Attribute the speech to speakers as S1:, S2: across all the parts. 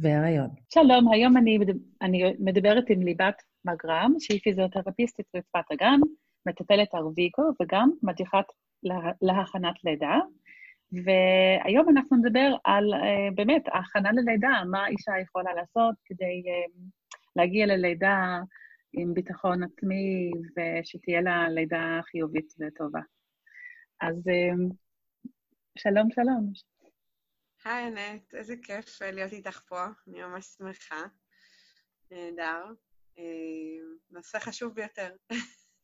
S1: והריון. שלום, היום אני, אני מדברת עם ליבת מגרם, שהיא פיזיותרפיסטית רצפת הגן, מטפלת ארוויגו וגם מדריכת לה, להכנת לידה. והיום אנחנו נדבר על uh, באמת ההכנה ללידה, מה אישה יכולה לעשות כדי uh, להגיע ללידה עם ביטחון עצמי ושתהיה לה לידה חיובית וטובה. אז uh, שלום, שלום.
S2: היי, ענת, איזה כיף להיות איתך פה, אני ממש שמחה. נהדר. נושא חשוב ביותר.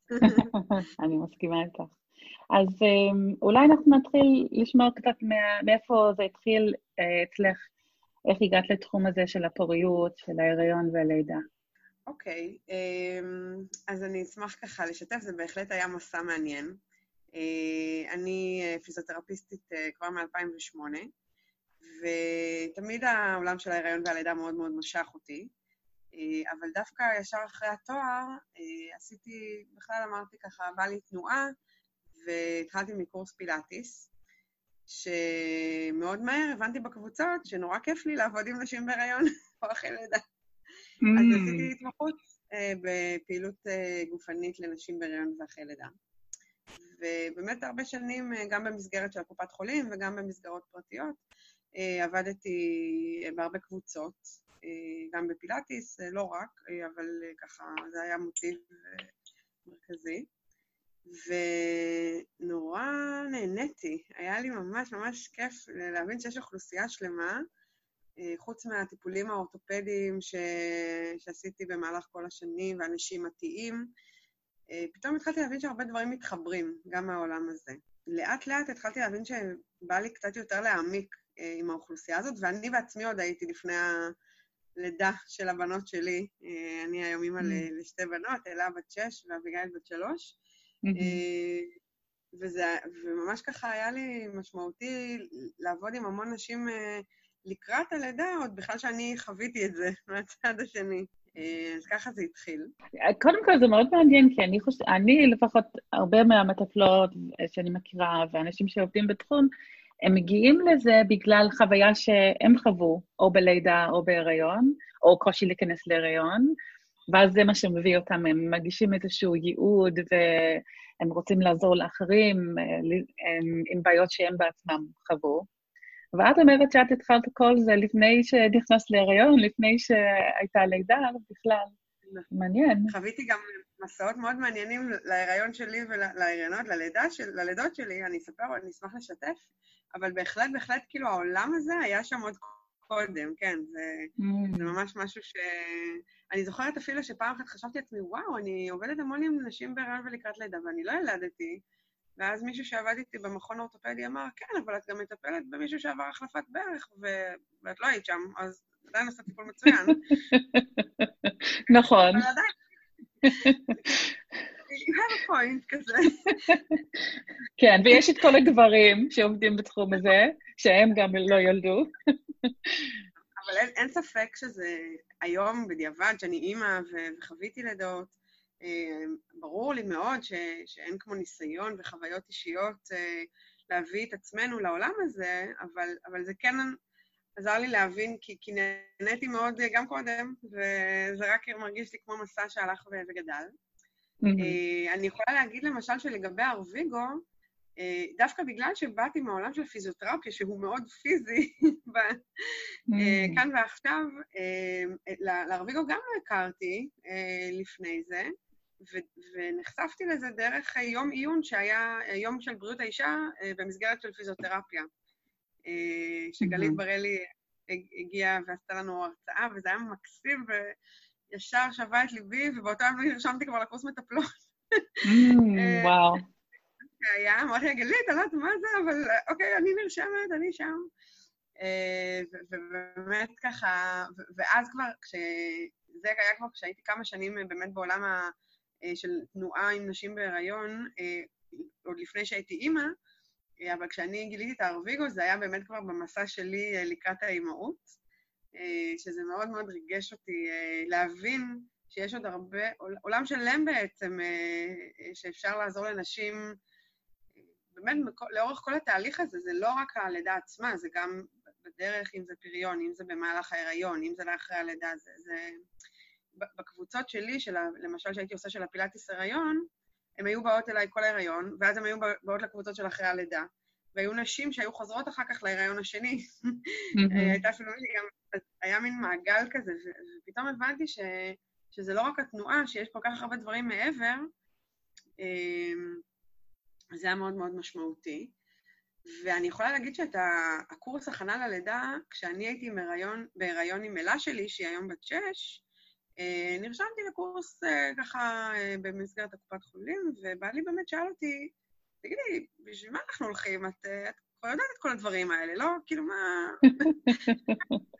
S1: אני מסכימה איתך. אז אמ, אולי אנחנו נתחיל לשמוע קצת מאיפה זה התחיל אה, אצלך, איך הגעת לתחום הזה של הפוריות, של ההיריון והלידה.
S2: אוקיי, okay, אז אני אשמח ככה לשתף, זה בהחלט היה מסע מעניין. אה, אני אה, פיזיותרפיסטית כבר מ-2008, ותמיד העולם של ההיריון והלידה מאוד מאוד משך אותי. אבל דווקא ישר אחרי התואר עשיתי, בכלל אמרתי ככה, בא לי תנועה, והתחלתי מקורס פילאטיס, שמאוד מהר הבנתי בקבוצות שנורא כיף לי לעבוד עם נשים בהיריון או אחרי לידה. Mm. אז עשיתי התמחות uh, בפעילות גופנית לנשים בהיריון ואחרי לידה. ובאמת הרבה שנים, גם במסגרת של קופת חולים וגם במסגרות פרטיות, עבדתי בהרבה קבוצות, uh, גם בפילאטיס, לא רק, אבל ככה זה היה מוטיב מרכזי. ונורא נהניתי. היה לי ממש ממש כיף להבין שיש אוכלוסייה שלמה, אה, חוץ מהטיפולים האורתופדיים ש... שעשיתי במהלך כל השנים והנשימתיים, אה, פתאום התחלתי להבין שהרבה דברים מתחברים, גם מהעולם הזה. לאט לאט התחלתי להבין שבא לי קצת יותר להעמיק אה, עם האוכלוסייה הזאת, ואני בעצמי עוד הייתי לפני הלידה של הבנות שלי. אני היום אימא mm. לשתי בנות, אלה בת שש ואביגיל בת שלוש. אה, וזה, וממש ככה היה לי משמעותי לעבוד עם המון נשים אה, לקראת הלידה, עוד בכלל שאני חוויתי את זה מהצד השני. אה, אז ככה זה התחיל.
S1: קודם כל זה מאוד מעניין, כי אני חושבת, אני לפחות, הרבה מהמטפלות שאני מכירה, ואנשים שעובדים בתחום, הם מגיעים לזה בגלל חוויה שהם חוו, או בלידה או בהיריון, או קושי להיכנס להיריון, ואז זה מה שמביא אותם, הם מגישים איזשהו ייעוד והם רוצים לעזור לאחרים עם בעיות שהם בעצמם חוו. ואת אומרת שאת התחלת כל זה לפני שנכנסת להיריון, לפני שהייתה לידה בכלל. מעניין.
S2: חוויתי גם מסעות מאוד מעניינים להיריון שלי ולהיריונות, ללידה של, ללידות שלי, אני אספר, אני אשמח לשתף, אבל בהחלט, בהחלט, כאילו, העולם הזה היה שם עוד קודם, כן, זה, mm. זה ממש משהו ש... אני זוכרת אפילו שפעם אחת חשבתי לעצמי, וואו, אני עובדת המון עם נשים בהיריון ולקראת לידה, ואני לא ילדתי. ואז מישהו שעבד איתי במכון האורתופדי אמר, כן, אבל את גם מטפלת במישהו שעבר החלפת ברך, ו... ואת לא היית שם, אז עדיין עושה טיפול מצוין.
S1: נכון.
S2: אבל עדיין... you have a point כזה.
S1: כן, ויש את כל הגברים שעובדים בתחום הזה, שהם גם לא ילדו.
S2: אבל אין, אין ספק שזה היום, בדיעבד, שאני אימא וחוויתי לידות, אה, ברור לי מאוד ש, שאין כמו ניסיון וחוויות אישיות אה, להביא את עצמנו לעולם הזה, אבל, אבל זה כן עזר לי להבין, כי, כי נהניתי מאוד גם קודם, וזה רק מרגיש לי כמו מסע שהלך וגדל. Mm-hmm. אני יכולה להגיד למשל שלגבי ארוויגו, אה, דווקא בגלל שבאתי מהעולם של פיזיותרפיה, שהוא מאוד פיזי אה, mm. כאן ועכשיו, לארוויגו גם לא הכרתי לפני זה, ונחשפתי לזה דרך יום עיון שהיה יום של בריאות האישה במסגרת של פיזיותרפיה, שגלית mm-hmm. בראלי הגיעה ועשתה לנו הרצאה, וזה היה מקסים וישר שווה את ליבי, ובאותו יום נרשמתי כבר לקורס מטפלות.
S1: Mm, וואו.
S2: היה, אמרתי לה, גלית, אני לא יודעת מה זה, אבל אוקיי, אני נרשמת, אני שם. ובאמת ככה, ואז כבר, זה היה כבר כשהייתי כמה שנים באמת בעולם ה, של תנועה עם נשים בהיריון, עוד לפני שהייתי אימא, אבל כשאני גיליתי את הארוויגו, זה היה באמת כבר במסע שלי לקראת האימהות, שזה מאוד מאוד ריגש אותי להבין שיש עוד הרבה, עולם שלם בעצם, שאפשר לעזור לנשים, באמת, לאורך כל התהליך הזה, זה לא רק הלידה עצמה, זה גם בדרך, אם זה פריון, אם זה במהלך ההיריון, אם זה לאחרי הלידה, זה... זה... בקבוצות שלי, של, למשל שהייתי עושה של הפילאטיס הריון, הן היו באות אליי כל ההיריון, ואז הן היו באות לקבוצות של אחרי הלידה. והיו נשים שהיו חוזרות אחר כך להיריון השני. הייתה אפילו גם, היה מין מעגל כזה, ופתאום הבנתי ש, שזה לא רק התנועה, שיש כל כך הרבה דברים מעבר, אמ, זה היה מאוד מאוד משמעותי. ואני יכולה להגיד שאת הקורס הכנה ללידה, כשאני הייתי בהיריון, בהיריון עם אלה שלי, שהיא היום בת שש, אה, נרשמתי לקורס אה, ככה אה, במסגרת הקופת חולים, ובעלי באמת שאל אותי, תגידי, בשביל מה אנחנו הולכים? את, את כבר יודעת את כל הדברים האלה, לא? כאילו, מה...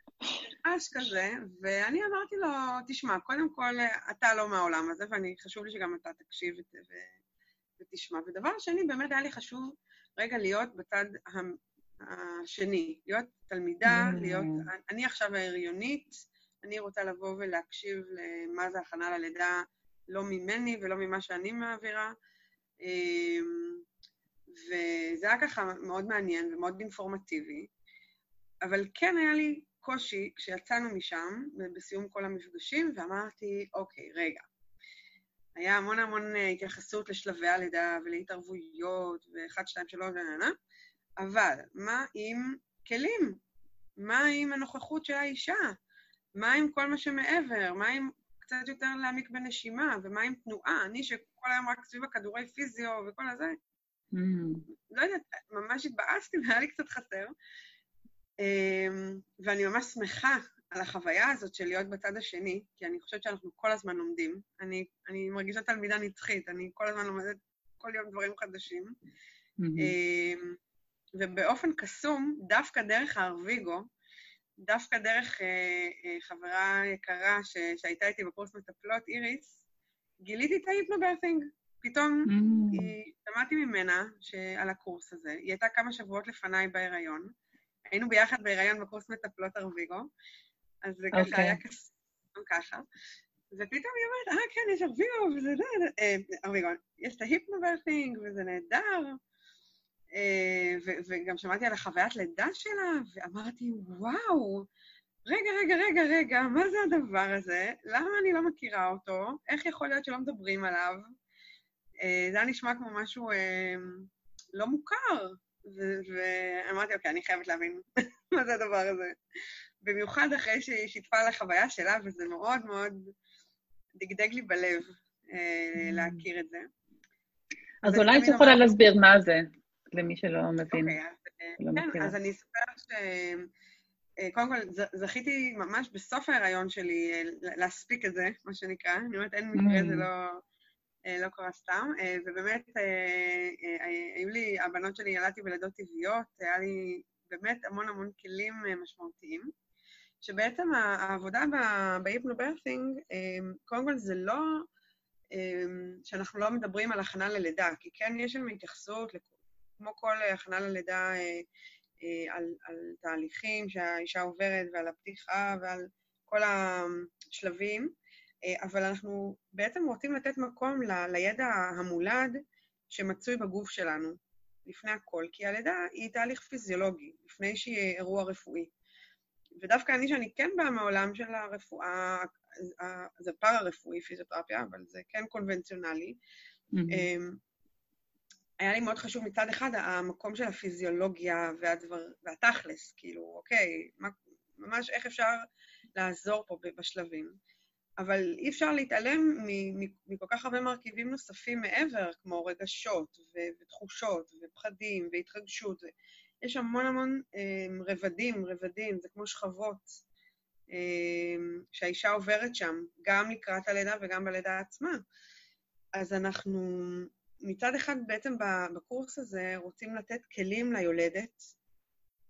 S2: ממש כזה, ואני אמרתי לו, תשמע, קודם כל, אתה לא מהעולם הזה, ואני, חשוב לי שגם אתה תקשיב ו... ותשמע. ודבר שני, באמת היה לי חשוב רגע להיות בצד השני, להיות תלמידה. להיות... אני עכשיו ההריונית, אני רוצה לבוא ולהקשיב למה זה הכנה ללידה, לא ממני ולא ממה שאני מעבירה. וזה היה ככה מאוד מעניין ומאוד אינפורמטיבי, אבל כן היה לי קושי כשיצאנו משם, בסיום כל המפגשים, ואמרתי, אוקיי, רגע. היה המון המון אה, התייחסות לשלבי הלידה ולהתערבויות, ואחד, שתיים, שלוש, ונהנה, אבל מה עם כלים? מה עם הנוכחות של האישה? מה עם כל מה שמעבר? מה עם קצת יותר להעמיק בנשימה? ומה עם תנועה? אני שכל היום רק סביב הכדורי פיזיו וכל הזה. לא יודעת, ממש התבאסתי והיה לי קצת חסר. אמ, ואני ממש שמחה על החוויה הזאת של להיות בצד השני, כי אני חושבת שאנחנו כל הזמן לומדים. אני, אני מרגישה תלמידה נצחית, אני כל הזמן לומדת כל יום דברים חדשים. Mm-hmm. ובאופן קסום, דווקא דרך הארוויגו, דווקא דרך אה, אה, חברה יקרה ש, שהייתה איתי בקורס מטפלות, איריס, גיליתי את ההיפנוברת'ינג. פתאום mm. שמעתי ממנה על הקורס הזה, היא הייתה כמה שבועות לפניי בהיריון, היינו ביחד בהיריון בקורס מטפלות ארוויגו, אז זה ככה אוקיי. היה ככה. ופתאום היא אומרת, אה, כן, יש ארוויגו, וזה זה, אה, ארוויגו, יש את ההיפנוברת'ינג, וזה נהדר. אה, וגם שמעתי על החוויית לידה שלה, ואמרתי, וואו, רגע, רגע, רגע, רגע, מה זה הדבר הזה? למה אני לא מכירה אותו? איך יכול להיות שלא מדברים עליו? אה, זה היה נשמע כמו משהו לא מוכר, ואמרתי, אוקיי, אני חייבת להבין מה זה הדבר הזה. במיוחד אחרי שהיא שיתפה על החוויה שלה, וזה מאוד מאוד דגדג לי בלב אה, mm. להכיר את זה.
S1: אז אולי את יכולה להסביר מה זה, למי שלא מבין. אוקיי, אז,
S2: אה, לא כן, אז אני אספר ש... אה, קודם כל, זכיתי ממש בסוף ההיריון שלי להספיק את זה, מה שנקרא. אני אומרת, אין מקרה, זה mm. לא, לא קרה סתם. ובאמת, היו לי, הבנות שלי, ילדתי בלידות טבעיות, היה לי באמת המון המון כלים משמעותיים. שבעצם העבודה בהיפנוברת'ינג, אמ, קודם כל זה לא שאנחנו לא מדברים על הכנה ללידה, כי כן יש שם התייחסות, כמו כל הכנה ללידה, אה, אה, על, על תהליכים שהאישה עוברת ועל הפתיחה ועל כל השלבים, אה, אבל אנחנו בעצם רוצים לתת מקום ל, לידע המולד שמצוי בגוף שלנו, לפני הכל, כי הלידה היא תהליך פיזיולוגי, לפני שהיא אירוע רפואי. ודווקא אני, שאני כן באה מעולם של הרפואה, זה פארה-רפואי, פיזיותרפיה, אבל זה כן קונבנציונלי. Mm-hmm. היה לי מאוד חשוב מצד אחד המקום של הפיזיולוגיה והדבר, והתכלס, כאילו, אוקיי, מה, ממש איך אפשר לעזור פה בשלבים. אבל אי אפשר להתעלם מכל כך הרבה מרכיבים נוספים מעבר, כמו רגשות ותחושות ופחדים והתרגשות. יש המון המון אה, רבדים, רבדים, זה כמו שכבות אה, שהאישה עוברת שם, גם לקראת הלידה וגם בלידה עצמה. אז אנחנו מצד אחד בעצם בקורס הזה רוצים לתת כלים ליולדת,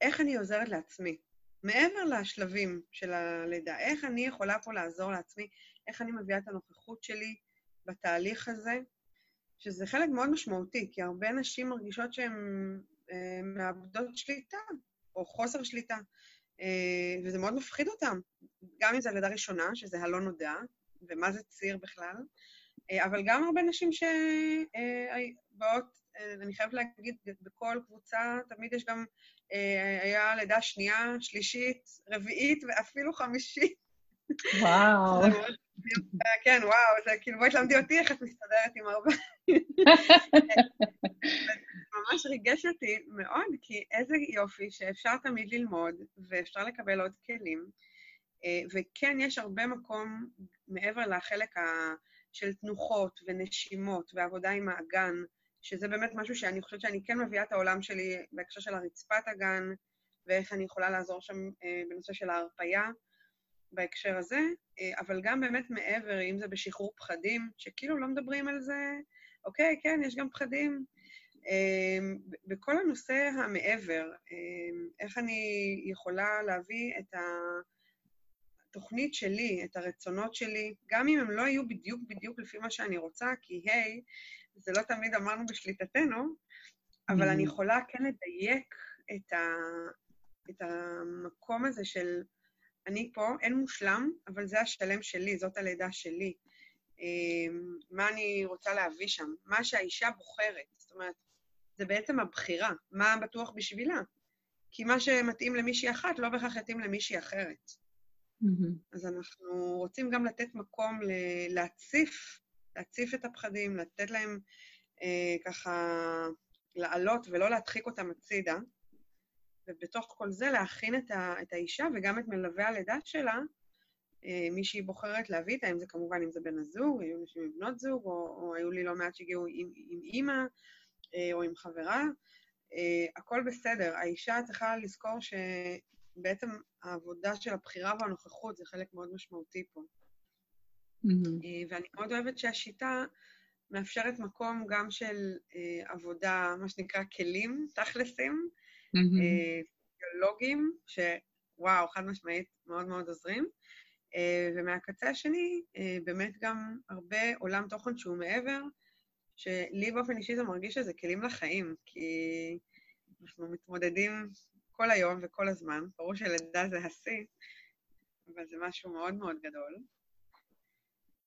S2: איך אני עוזרת לעצמי. מעבר לשלבים של הלידה, איך אני יכולה פה לעזור לעצמי, איך אני מביאה את הנוכחות שלי בתהליך הזה, שזה חלק מאוד משמעותי, כי הרבה נשים מרגישות שהן אה, מאבדות שליטה, או חוסר שליטה, אה, וזה מאוד מפחיד אותן, גם אם זו לידה ראשונה, שזה הלא נודע, ומה זה ציר בכלל, אה, אבל גם הרבה נשים שבאות, אה, אני חייבת להגיד, בכל קבוצה תמיד יש גם, אה, היה לידה שנייה, שלישית, רביעית ואפילו חמישית.
S1: וואו.
S2: כן, וואו, זה כאילו, בואי תלמדי אותי איך את מסתדרת עם הרבה. ממש ריגש אותי מאוד, כי איזה יופי שאפשר תמיד ללמוד, ואפשר לקבל עוד כלים. וכן, יש הרבה מקום מעבר לחלק ה... של תנוחות ונשימות ועבודה עם האגן, שזה באמת משהו שאני חושבת שאני כן מביאה את העולם שלי בהקשר של הרצפת אגן, ואיך אני יכולה לעזור שם אה, בנושא של ההרפייה בהקשר הזה, אה, אבל גם באמת מעבר, אם זה בשחרור פחדים, שכאילו לא מדברים על זה, אוקיי, כן, יש גם פחדים. אה, בכל הנושא המעבר, אה, איך אני יכולה להביא את ה... התוכנית שלי, את הרצונות שלי, גם אם הם לא יהיו בדיוק בדיוק לפי מה שאני רוצה, כי היי, זה לא תמיד אמרנו בשליטתנו, אבל אני mm. יכולה כן לדייק את, ה, את המקום הזה של אני פה, אין מושלם, אבל זה השלם שלי, זאת הלידה שלי. אמ, מה אני רוצה להביא שם? מה שהאישה בוחרת. זאת אומרת, זה בעצם הבחירה, מה בטוח בשבילה. כי מה שמתאים למישהי אחת לא בהכרח יתאים למישהי אחרת. Mm-hmm. אז אנחנו רוצים גם לתת מקום ל- להציף, להציף את הפחדים, לתת להם אה, ככה לעלות ולא להדחיק אותם הצידה, ובתוך כל זה להכין את, ה- את האישה וגם את מלווה הלידה שלה, אה, מי שהיא בוחרת להביא איתה, אם זה כמובן, אם זה בן הזוג, היו נשים עם בנות זוג, או, או היו לי לא מעט שהגיעו עם, עם אימא אה, או עם חברה, אה, הכל בסדר. האישה צריכה לזכור ש... בעצם העבודה של הבחירה והנוכחות זה חלק מאוד משמעותי פה. Mm-hmm. ואני מאוד אוהבת שהשיטה מאפשרת מקום גם של אה, עבודה, מה שנקרא כלים, תכלסים, mm-hmm. אה, שוואו, חד משמעית מאוד מאוד עוזרים. אה, ומהקצה השני, אה, באמת גם הרבה עולם תוכן שהוא מעבר, שלי באופן אישי זה מרגיש שזה כלים לחיים, כי אנחנו מתמודדים כל היום וכל הזמן. ברור שלידה זה השיא, אבל זה משהו מאוד מאוד גדול.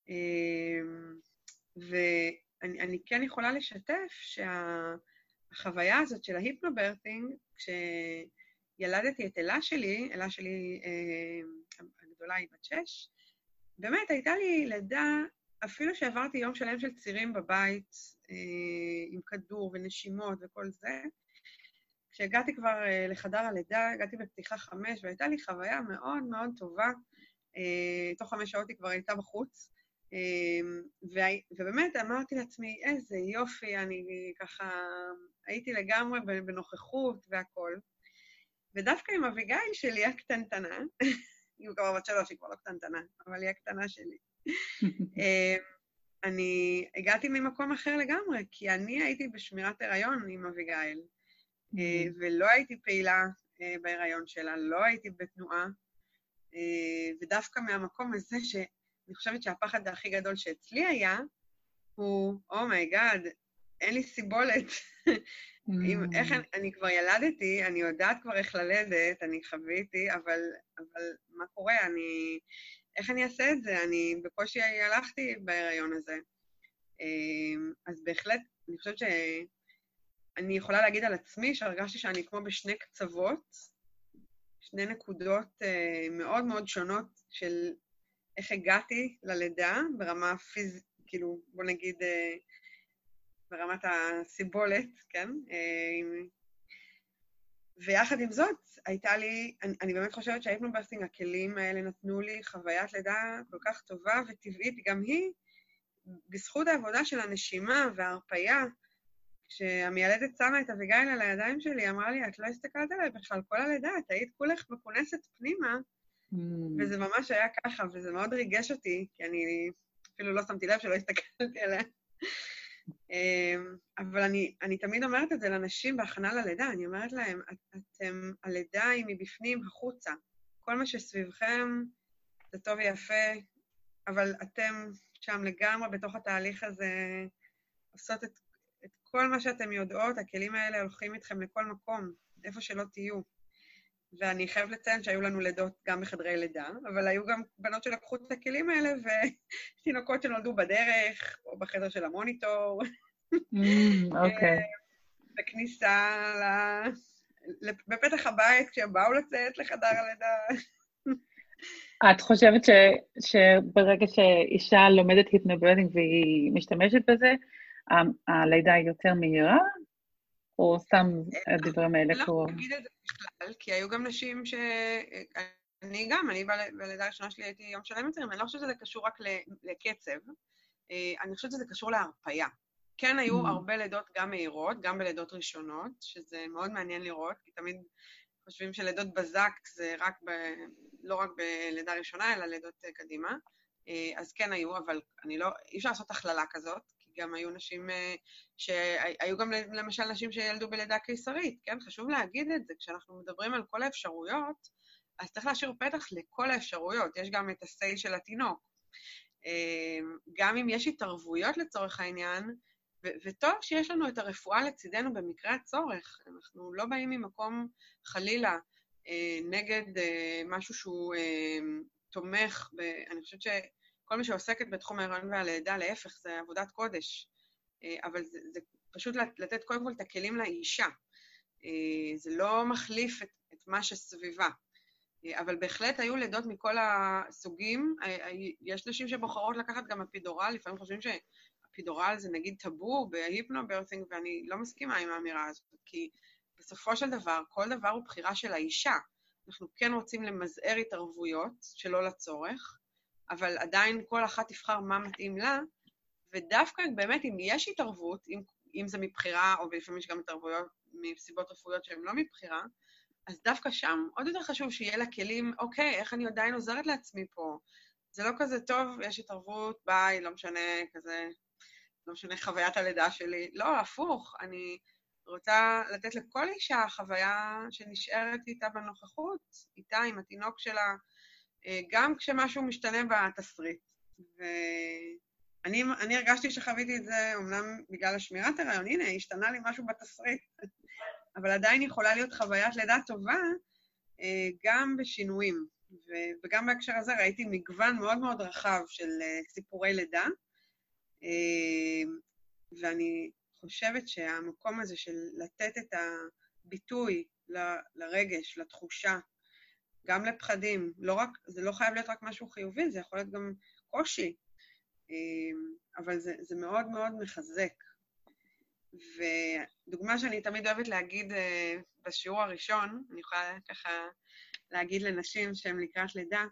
S2: אמ, ואני כן יכולה לשתף שהחוויה הזאת של ההיפנוברטינג, כשילדתי את אלה שלי, אלה שלי אמ, הגדולה היא בת שש, באמת הייתה לי לידה, אפילו שעברתי יום שלם של צירים בבית, אה, עם כדור ונשימות וכל זה, כשהגעתי כבר אה, לחדר הלידה, הגעתי בפתיחה חמש, והייתה לי חוויה מאוד מאוד טובה. אה, תוך חמש שעות היא כבר הייתה בחוץ. אה, ובאמת אמרתי לעצמי, איזה יופי, אני ככה הייתי לגמרי בנוכחות והכול. ודווקא עם אביגיל שלי הקטנטנה, היא כבר בת שלוש, היא כבר לא קטנטנה, אבל היא הקטנה שלי. אני הגעתי ממקום אחר לגמרי, כי אני הייתי בשמירת הריון עם אביגיל. אה, mm-hmm. ולא הייתי פעילה אה, בהיריון שלה, לא הייתי בתנועה, אה, ודווקא מהמקום הזה, שאני חושבת שהפחד הכי גדול שאצלי היה, הוא, oh my god, אין לי סיבולת. אם, איך אני, אני כבר ילדתי, אני יודעת כבר איך ללדת, אני חוויתי, אבל, אבל מה קורה? אני... איך אני אעשה את זה? אני בקושי הלכתי בהיריון הזה. אז בהחלט, אני חושבת ש... אני יכולה להגיד על עצמי שהרגשתי שאני כמו בשני קצוות, שני נקודות uh, מאוד מאוד שונות של איך הגעתי ללידה ברמה פיזית, כאילו, בוא נגיד, uh, ברמת הסיבולת, כן? Uh, ויחד עם זאת, הייתה לי, אני, אני באמת חושבת שההיפנובסטינג, הכלים האלה נתנו לי חוויית לידה כל כך טובה וטבעית, גם היא, בזכות העבודה של הנשימה וההרפייה, כשהמיילדת שמה את אביגיל על הידיים שלי, אמרה לי, את לא הסתכלת עליי בכלל כל הלידה, את היית כולך מכונסת פנימה. וזה ממש היה ככה, וזה מאוד ריגש אותי, כי אני אפילו לא שמתי לב שלא הסתכלתי עליה. אמ, אבל אני, אני תמיד אומרת את זה לנשים בהכנה ללידה, אני אומרת להם, את, אתם, הלידה היא מבפנים החוצה. כל מה שסביבכם זה טוב ויפה, אבל אתם שם לגמרי בתוך התהליך הזה עושות את, את כל מה שאתם יודעות, הכלים האלה הולכים איתכם לכל מקום, איפה שלא תהיו. ואני חייבת לציין שהיו לנו לידות גם בחדרי לידה, אבל היו גם בנות שלקחו את הכלים האלה ותינוקות שנולדו בדרך, או בחדר של המוניטור.
S1: Mm, אוקיי.
S2: בכניסה ל... בפתח הבית, כשהם באו לצאת לחדר הלידה.
S1: את חושבת ש, שברגע שאישה לומדת היפנוביוטינג והיא משתמשת בזה, הלידה היא יותר מהירה, או סתם הדברים האלה קורים?
S2: לא אגיד את זה בכלל, כי היו גם נשים ש... אני גם, אני בלידה הראשונה שלי הייתי יום שלם יותר, אני לא חושבת שזה קשור רק לקצב, אה, אני חושבת שזה קשור להרפייה. כן היו mm. הרבה לידות גם מהירות, גם בלידות ראשונות, שזה מאוד מעניין לראות, כי תמיד חושבים שלידות בזק זה רק ב... לא רק בלידה ראשונה, אלא לידות קדימה. אה, אז כן היו, אבל אני לא... אי אפשר לעשות הכללה כזאת, כי גם היו נשים אה, שהיו גם למשל נשים שילדו בלידה קיסרית, כן? חשוב להגיד את זה, כשאנחנו מדברים על כל האפשרויות, אז צריך להשאיר פתח לכל האפשרויות, יש גם את ה-say של התינוק. גם אם יש התערבויות לצורך העניין, ו- וטוב שיש לנו את הרפואה לצידנו במקרה הצורך. אנחנו לא באים ממקום, חלילה, אה, נגד אה, משהו שהוא אה, תומך, ב- אני חושבת שכל מי שעוסקת בתחום ההיריון והלידה, להפך, זה עבודת קודש. אה, אבל זה, זה פשוט לתת קודם כל את הכלים לאישה. אה, זה לא מחליף את, את מה שסביבה. אה, אבל בהחלט היו לידות מכל הסוגים. יש נשים שבוחרות לקחת גם אפידורל, לפעמים חושבים ש... אפידורל זה נגיד טאבו ב hypnobirthing, ואני לא מסכימה עם האמירה הזאת, כי בסופו של דבר, כל דבר הוא בחירה של האישה. אנחנו כן רוצים למזער התערבויות שלא לצורך, אבל עדיין כל אחת תבחר מה מתאים לה, ודווקא באמת אם יש התערבות, אם, אם זה מבחירה, או לפעמים יש גם התערבויות מסיבות רפואיות שהן לא מבחירה, אז דווקא שם עוד יותר חשוב שיהיה לה כלים, אוקיי, איך אני עדיין עוזרת לעצמי פה? זה לא כזה טוב, יש התערבות, ביי, לא משנה, כזה, לא משנה חוויית הלידה שלי. לא, הפוך, אני רוצה לתת לכל אישה חוויה שנשארת איתה בנוכחות, איתה, עם התינוק שלה, גם כשמשהו משתנה בתסריט. ואני הרגשתי שחוויתי את זה, אמנם בגלל השמירת הרעיון, הנה, השתנה לי משהו בתסריט, אבל עדיין יכולה להיות חוויית לידה טובה אה, גם בשינויים. וגם בהקשר הזה ראיתי מגוון מאוד מאוד רחב של אה, סיפורי לידה. ואני חושבת שהמקום הזה של לתת את הביטוי לרגש, לתחושה, גם לפחדים, לא רק, זה לא חייב להיות רק משהו חיובי, זה יכול להיות גם קושי, אמ, אבל זה, זה מאוד מאוד מחזק. ודוגמה שאני תמיד אוהבת להגיד אה, בשיעור הראשון, אני יכולה ככה להגיד לנשים שהן לקראת לידה,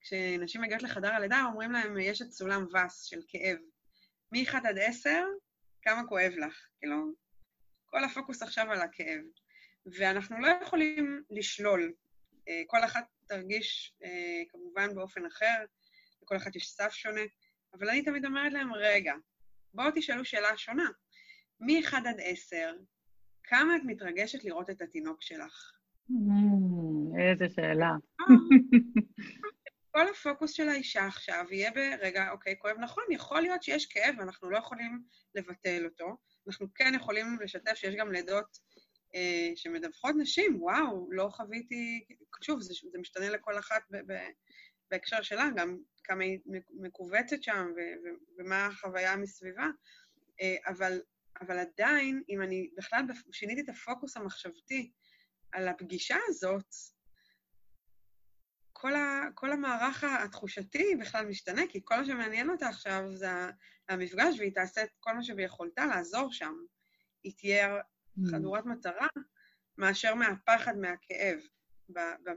S2: כשנשים מגיעות לחדר הלידה, אומרים להם, יש את סולם ווס של כאב. מ-1 עד 10, כמה כואב לך. כאילו, כל הפוקוס עכשיו על הכאב. ואנחנו לא יכולים לשלול. אה, כל אחת תרגיש אה, כמובן באופן אחר, לכל אחת יש סף שונה, אבל אני תמיד אומרת להם, רגע, בואו תשאלו שאלה שונה. מ-1 עד 10, כמה את מתרגשת לראות את התינוק שלך?
S1: איזה שאלה.
S2: כל הפוקוס של האישה עכשיו יהיה ברגע, אוקיי, כואב נכון, יכול להיות שיש כאב ואנחנו לא יכולים לבטל אותו. אנחנו כן יכולים לשתף שיש גם לידות שמדווחות נשים, וואו, לא חוויתי, שוב, זה, זה משתנה לכל אחת ב, ב, בהקשר שלה, גם כמה היא מכווצת שם ו, ו, ומה החוויה מסביבה, אה, אבל, אבל עדיין, אם אני בכלל שיניתי את הפוקוס המחשבתי על הפגישה הזאת, כל, ה, כל המערך התחושתי בכלל משתנה, כי כל מה שמעניין אותה עכשיו זה המפגש, והיא תעשה את כל מה שביכולתה לעזור שם. היא תהיה. חדורת מטרה מאשר מהפחד, מהכאב,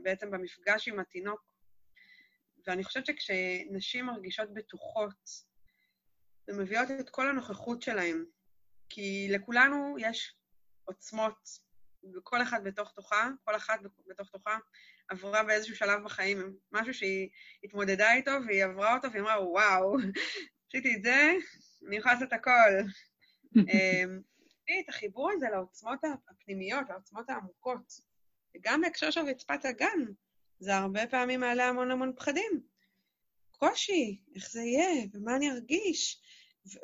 S2: בעצם במפגש עם התינוק. ואני חושבת שכשנשים מרגישות בטוחות, הן מביאות את כל הנוכחות שלהן, כי לכולנו יש עוצמות וכל אחד בתוך תוכה, כל אחת בתוך תוכה, עברה באיזשהו שלב בחיים, משהו שהיא התמודדה איתו והיא עברה אותו והיא אמרה, וואו, עשיתי את זה, אני יכולה לעשות הכל. את החיבור הזה לעוצמות הפנימיות, לעוצמות העמוקות. וגם בהקשר של רצפת הגן, זה הרבה פעמים מעלה המון המון פחדים. קושי, איך זה יהיה, ומה אני ארגיש.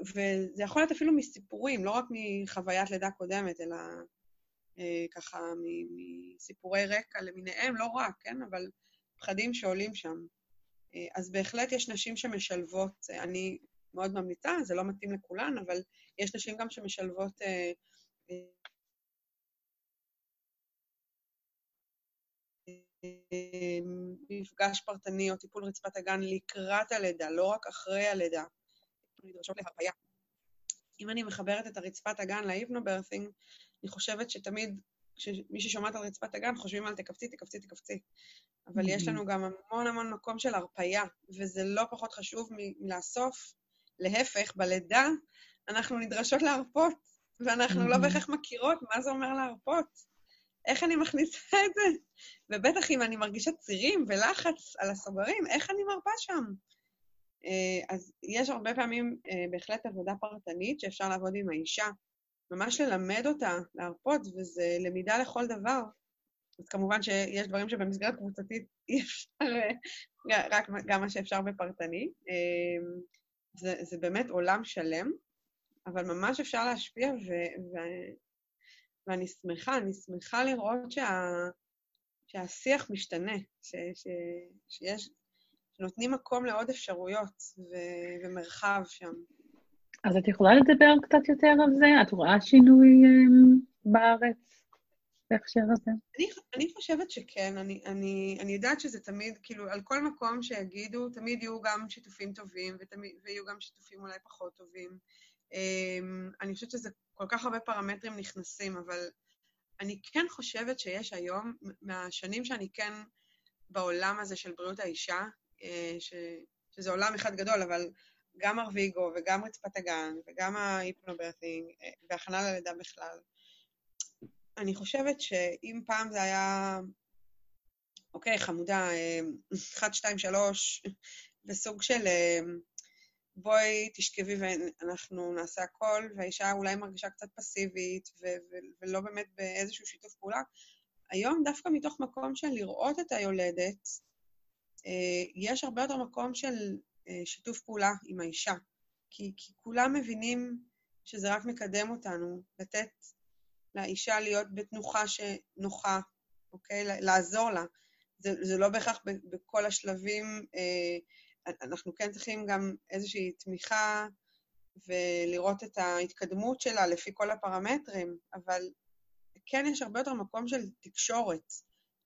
S2: וזה יכול להיות אפילו מסיפורים, לא רק מחוויית לידה קודמת, אלא אה, ככה מסיפורי רקע למיניהם, לא רק, כן? אבל פחדים שעולים שם. אה, אז בהחלט יש נשים שמשלבות, אה, אני מאוד ממליצה, זה לא מתאים לכולן, אבל יש נשים גם שמשלבות אה, מפגש פרטני או טיפול רצפת הגן לקראת הלידה, לא רק אחרי הלידה. נדרשות להרפאיה. אם אני מחברת את הרצפת הגן להיפנוברת'ינג, אני חושבת שתמיד כשמי ששומעת על רצפת הגן חושבים על תקפצי, תקפצי, תקפצי. אבל יש לנו גם המון המון מקום של הרפאיה, וזה לא פחות חשוב מלאסוף. להפך, בלידה אנחנו נדרשות להרפות, ואנחנו לא בהכרח מכירות מה זה אומר להרפות. איך אני מכניסה את זה? ובטח אם אני מרגישה צירים ולחץ על הסוגרים, איך אני מרפה שם? אה, אז יש הרבה פעמים אה, בהחלט עבודה פרטנית שאפשר לעבוד עם האישה, ממש ללמד אותה להרפות, וזה למידה לכל דבר. אז כמובן שיש דברים שבמסגרת קבוצתית אי אפשר, אה, רק גם מה שאפשר בפרטני. זה, זה באמת עולם שלם, אבל ממש אפשר להשפיע, ו, ו, ואני שמחה, אני שמחה לראות שה, שהשיח משתנה, ש, ש, שיש, שנותנים מקום לעוד אפשרויות ו, ומרחב שם.
S1: אז את יכולה לדבר קצת יותר על זה? את רואה שינוי um, בארץ בהקשר הזה?
S2: אני, אני חושבת שכן. אני, אני, אני יודעת שזה תמיד, כאילו, על כל מקום שיגידו, תמיד יהיו גם שיתופים טובים, ותמיד, ויהיו גם שיתופים אולי פחות טובים. Um, אני חושבת שזה כל כך הרבה פרמטרים נכנסים, אבל אני כן חושבת שיש היום, מהשנים שאני כן בעולם הזה של בריאות האישה, אה, ש, שזה עולם אחד גדול, אבל גם ארוויגו וגם רצפת הגן וגם ההיפנוברטינג אה, והכנה ללידה בכלל. אני חושבת שאם פעם זה היה, אוקיי, חמודה, 1, 2, 3, בסוג של אה, בואי תשכבי ואנחנו נעשה הכל, והאישה אולי מרגישה קצת פסיבית ו- ו- ולא באמת באיזשהו שיתוף פעולה, היום דווקא מתוך מקום של לראות את היולדת, אה, יש הרבה יותר מקום של אה, שיתוף פעולה עם האישה, כי, כי כולם מבינים שזה רק מקדם אותנו, לתת לאישה להיות בתנוחה שנוחה, אוקיי? לעזור לה. זה, זה לא בהכרח בכל השלבים, אה, אנחנו כן צריכים גם איזושהי תמיכה ולראות את ההתקדמות שלה לפי כל הפרמטרים, אבל כן יש הרבה יותר מקום של תקשורת,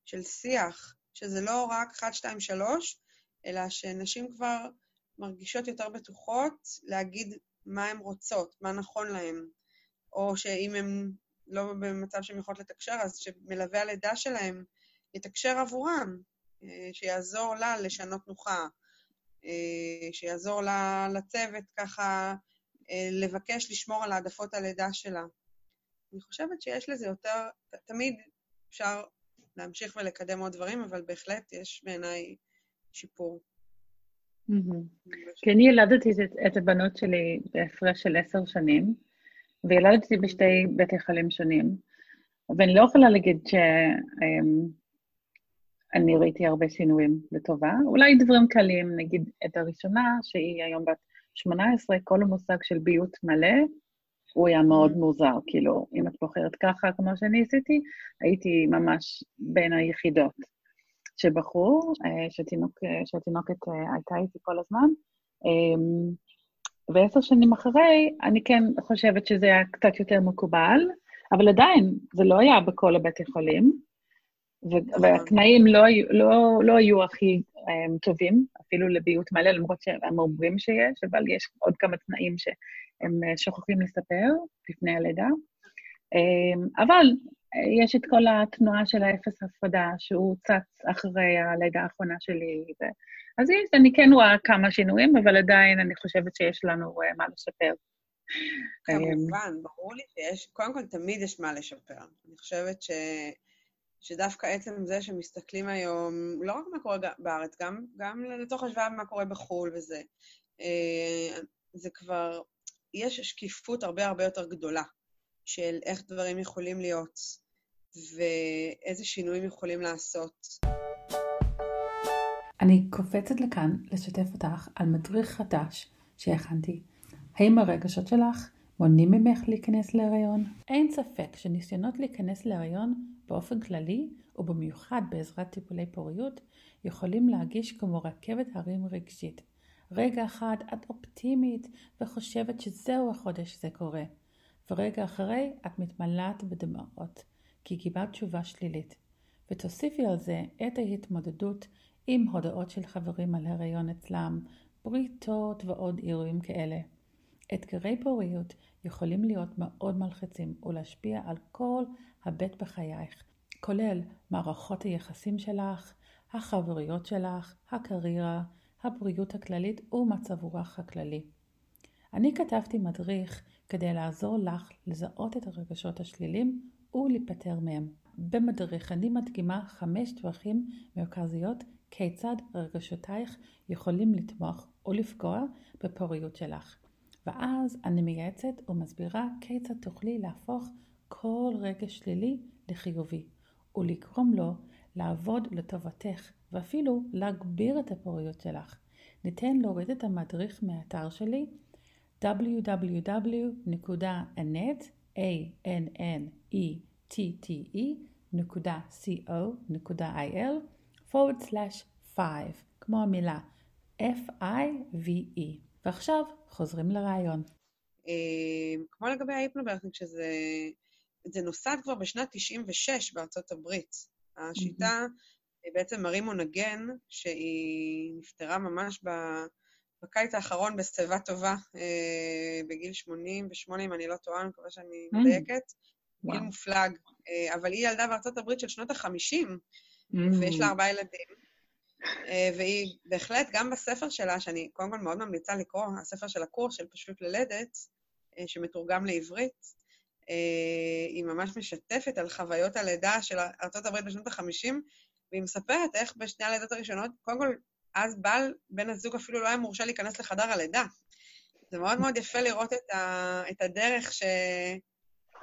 S2: של שיח, שזה לא רק 1, 2, 3, אלא שנשים כבר מרגישות יותר בטוחות להגיד מה הן רוצות, מה נכון להן, או שאם הן לא במצב שהן יכולות לתקשר, אז שמלווה הלידה שלהן יתקשר עבורם, אה, שיעזור לה לשנות תנוחה, אה, שיעזור לה לצוות ככה אה, לבקש לשמור על העדפות הלידה שלה. אני חושבת שיש לזה יותר, תמיד אפשר להמשיך ולקדם עוד דברים, אבל בהחלט יש בעיניי שיפור.
S1: כי אני ילדתי את הבנות שלי בהפרש של עשר שנים, וילדתי בשתי בתי חולים שונים, ואני לא יכולה להגיד שאני אמ, ראיתי הרבה שינויים לטובה. אולי דברים קלים, נגיד את הראשונה, שהיא היום בת 18, כל המושג של ביות מלא, הוא היה מאוד מוזר, כאילו, אם את בוחרת ככה, כמו שאני עשיתי, הייתי ממש בין היחידות שבחרו, אה, שתינוק, אה, שהתינוקת אה, הייתה איתי כל הזמן. אמ, ועשר שנים אחרי, אני כן חושבת שזה היה קצת יותר מקובל, אבל עדיין, זה לא היה בכל הבתי חולים, והתנאים לא, לא, לא היו הכי um, טובים, אפילו לביות מלא, למרות שהם אומרים שיש, אבל יש עוד כמה תנאים שהם שוכחים לספר לפני הלידה. Um, אבל יש את כל התנועה של האפס הפרדה, שהוא צץ אחרי הלידה האחרונה שלי. אז יש, אני כן רואה כמה שינויים, אבל עדיין אני חושבת שיש לנו uh, מה לשפר.
S2: כמובן, ברור לי שיש, קודם כל תמיד יש מה לשפר. אני חושבת ש... שדווקא עצם זה שמסתכלים היום, לא רק מה קורה בארץ, גם, גם לתוך השוואה מה קורה בחו"ל וזה. אה, זה כבר, יש שקיפות הרבה הרבה יותר גדולה של איך דברים יכולים להיות ואיזה שינויים יכולים לעשות.
S1: אני קופצת לכאן לשתף אותך על מדריך חדש שהכנתי. האם הרגשות שלך מונעים ממך להיכנס להיריון? אין ספק שניסיונות להיכנס להיריון באופן כללי, ובמיוחד בעזרת טיפולי פוריות, יכולים להגיש כמו רכבת הרים רגשית. רגע אחד את אופטימית וחושבת שזהו החודש שזה קורה, ורגע אחרי את מתמלאת בדמעות, כי קיבלת תשובה שלילית. ותוסיפי על זה את ההתמודדות עם הודעות של חברים על הריון אצלם, בריתות ועוד אירועים כאלה. אתגרי פוריות יכולים להיות מאוד מלחיצים ולהשפיע על כל הבט בחייך, כולל מערכות היחסים שלך, החברויות שלך, הקריירה, הבריאות הכללית ומצב רוח הכללי. אני כתבתי מדריך כדי לעזור לך לזהות את הרגשות השלילים ולהיפטר מהם. במדריך אני מדגימה חמש דרכים מרכזיות כיצד רגשותייך יכולים לתמוך או לפגוע בפוריות שלך. ואז אני מייעצת ומסבירה כיצד תוכלי להפוך כל רגש שלילי לחיובי, ולגרום לו לעבוד לטובתך, ואפילו להגביר את הפוריות שלך. ניתן להוריד את המדריך מהאתר שלי www.annette.co.il forward slash 5, כמו המילה F-I-V-E. ועכשיו חוזרים לרעיון.
S2: אה, כמו לגבי ההיפנוברטינג, שזה זה נוסד כבר בשנת 96 בארצות הברית. השיטה, בעצם מרימו נגן, שהיא נפטרה ממש בקיץ האחרון בשיבה טובה, אה, בגיל 88, אם אני לא טועה, אני מקווה שאני מדייקת. גיל מופלג. אה, אבל היא ילדה בארצות הברית של שנות ה-50, ויש לה ארבעה ילדים. אה, והיא בהחלט, גם בספר שלה, שאני קודם כל מאוד ממליצה לקרוא, הספר של הקורס של פשוט ללדת, אה, שמתורגם לעברית, אה, היא ממש משתפת על חוויות הלידה של ארה"ב בשנות ה-50, והיא מספרת איך בשני הלידות הראשונות, קודם כל, אז בעל, בן הזוג אפילו לא היה מורשה להיכנס לחדר הלידה. זה מאוד מאוד יפה לראות את, ה, את הדרך, ש,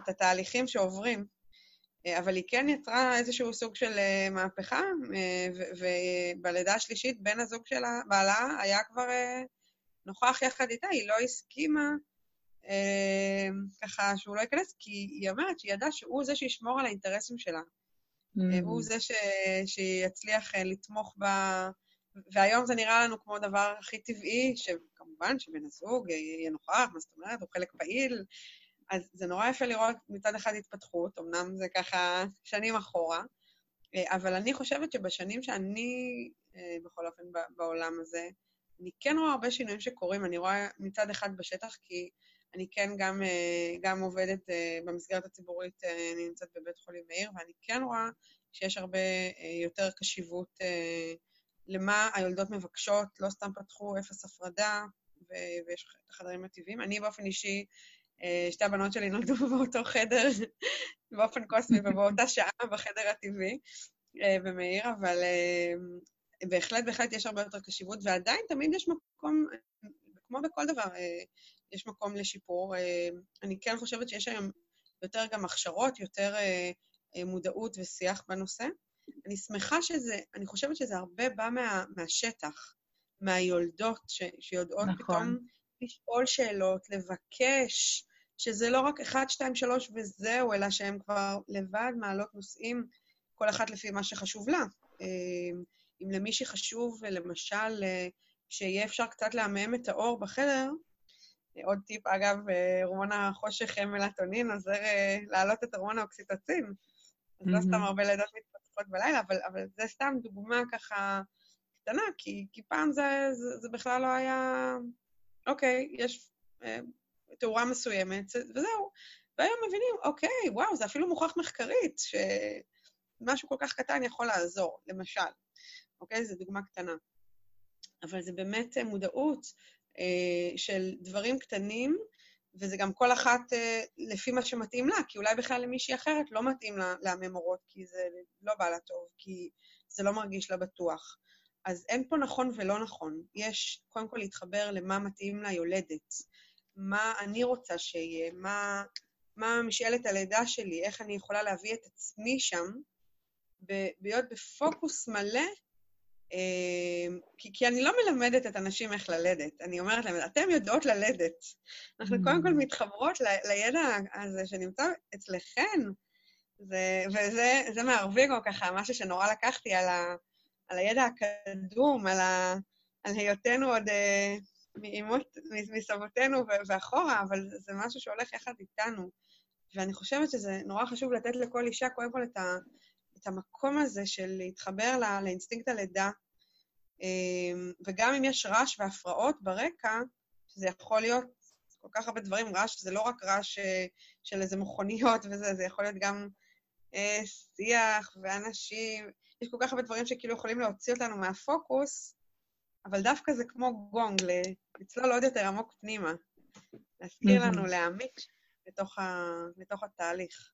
S2: את התהליכים שעוברים. אה, אבל היא כן יצרה איזשהו סוג של אה, מהפכה, אה, ובלידה השלישית בן הזוג שלה, בעלה, היה כבר נוכח יחד איתה, היא לא הסכימה ככה שהוא לא ייכנס, כי היא אומרת שהיא ידעה שהוא זה שישמור על האינטרסים שלה. Mm. הוא זה ש... שיצליח לתמוך בה, והיום זה נראה לנו כמו הדבר הכי טבעי, שכמובן שבן הזוג יהיה נוכח, מה זאת אומרת, הוא חלק פעיל, אז זה נורא יפה לראות מצד אחד התפתחות, אמנם זה ככה שנים אחורה, אה, אבל אני חושבת שבשנים שאני, אה, בכל אופן, בעולם הזה, אני כן רואה הרבה שינויים שקורים. אני רואה מצד אחד בשטח, כי אני כן גם, אה, גם עובדת במסגרת הציבורית, אני נמצאת בבית חולים מאיר, ואני כן רואה שיש הרבה יותר קשיבות למה היולדות מבקשות, לא סתם פתחו אפס הפרדה, ויש את החדרים. אני באופן אישי שתי הבנות שלי נולדו באותו חדר באופן קוסמי ובאותה שעה בחדר הטבעי אה, במאיר, אבל אה, בהחלט, בהחלט יש הרבה יותר קשיבות, ועדיין תמיד יש מקום, כמו בכל דבר, יש מקום לשיפור. אני כן חושבת שיש היום יותר גם הכשרות, יותר מודעות ושיח בנושא. אני שמחה שזה, אני חושבת שזה הרבה בא מה, מהשטח, מהיולדות ש, שיודעות נכון. פתאום לשאול שאלות, לבקש, שזה לא רק 1, 2, 3 וזהו, אלא שהן כבר לבד מעלות נושאים, כל אחת לפי מה שחשוב לה. אה, אם למישהי חשוב, למשל, אה, שיהיה אפשר קצת לעמעם את האור בחדר, אה, עוד טיפ, אגב, הורמון החושך מלטונין עוזר להעלות את הורמון האוקסיטוצין. אז לא סתם הרבה לידות מתפתחות בלילה, אבל, אבל זה סתם דוגמה ככה קטנה, כי, כי פעם זה, זה, זה בכלל לא היה... אוקיי, יש תאורה מסוימת, וזהו. והיום מבינים, אוקיי, וואו, זה אפילו מוכח מחקרית, שמשהו כל כך קטן יכול לעזור, למשל. אוקיי? זו דוגמה קטנה. אבל זה באמת מודעות אה, של דברים קטנים, וזה גם כל אחת אה, לפי מה שמתאים לה, כי אולי בכלל למישהי אחרת לא מתאים לה להמם אורות, כי זה לא בא לה טוב, כי זה לא מרגיש לה בטוח. אז אין פה נכון ולא נכון. יש קודם כל להתחבר למה מתאים ליולדת, מה אני רוצה שיהיה, מה, מה משאלת הלידה שלי, איך אני יכולה להביא את עצמי שם, להיות בפוקוס מלא, אה, כי, כי אני לא מלמדת את הנשים איך ללדת, אני אומרת להם, אתן יודעות ללדת. אנחנו mm. קודם כל מתחברות ל, לידע הזה שנמצא אצלכן, זה, וזה מערבי כל ככה, משהו שנורא לקחתי על, ה, על הידע הקדום, על, ה, על היותנו עוד uh, מאימות, מסבותינו ואחורה, אבל זה משהו שהולך יחד איתנו. ואני חושבת שזה נורא חשוב לתת לכל אישה קודם כל את, ה, את המקום הזה של להתחבר לא, לאינסטינקט הלידה, אמ, וגם אם יש רעש והפרעות ברקע, שזה יכול להיות כל כך הרבה דברים, רעש זה לא רק רעש אה, של איזה מכוניות וזה, זה יכול להיות גם אה, שיח ואנשים, יש כל כך הרבה דברים שכאילו יכולים להוציא אותנו מהפוקוס, אבל דווקא זה כמו גונג, לצלול עוד יותר עמוק פנימה, להזכיר לנו, להעמיק לתוך, ה, לתוך התהליך.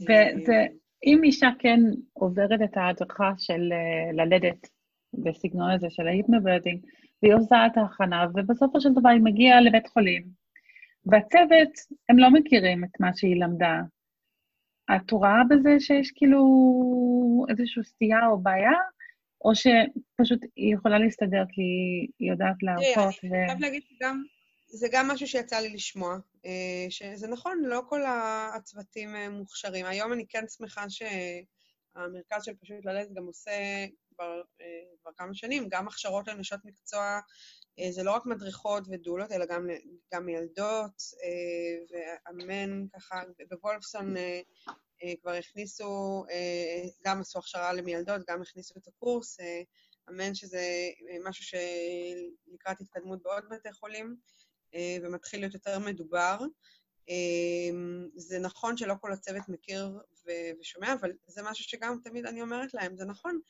S1: וזה, אם אישה כן עוברת את ההדרכה של אה, ללדת בסגנון הזה של ה hypnobirthing, והיא עושה את ההכנה, ובסופו של דבר היא מגיעה לבית חולים, והצוות, הם לא מכירים את מה שהיא למדה. את רואה בזה שיש כאילו איזושהי סטייה או בעיה, או שפשוט היא יכולה להסתדר כי היא יודעת להרפות?
S2: אני חייבת להגיד שגם זה גם משהו שיצא לי לשמוע, אה, שזה נכון, לא כל הצוותים אה, מוכשרים. היום אני כן שמחה שהמרכז של פשוט ללדת גם עושה כבר, אה, כבר כמה שנים, גם הכשרות לנשות מקצוע, זה לא רק מדריכות ודולות, אלא גם, גם מילדות, ואמן ככה, בוולפסון כבר הכניסו, גם עשו הכשרה למילדות, גם הכניסו את הקורס, אמן שזה משהו שלקראת התקדמות בעוד בתי חולים. אה, ומתחיל להיות יותר מדובר. אה, זה נכון שלא כל הצוות מכיר ושומע, אבל זה משהו שגם תמיד אני אומרת להם, זה נכון,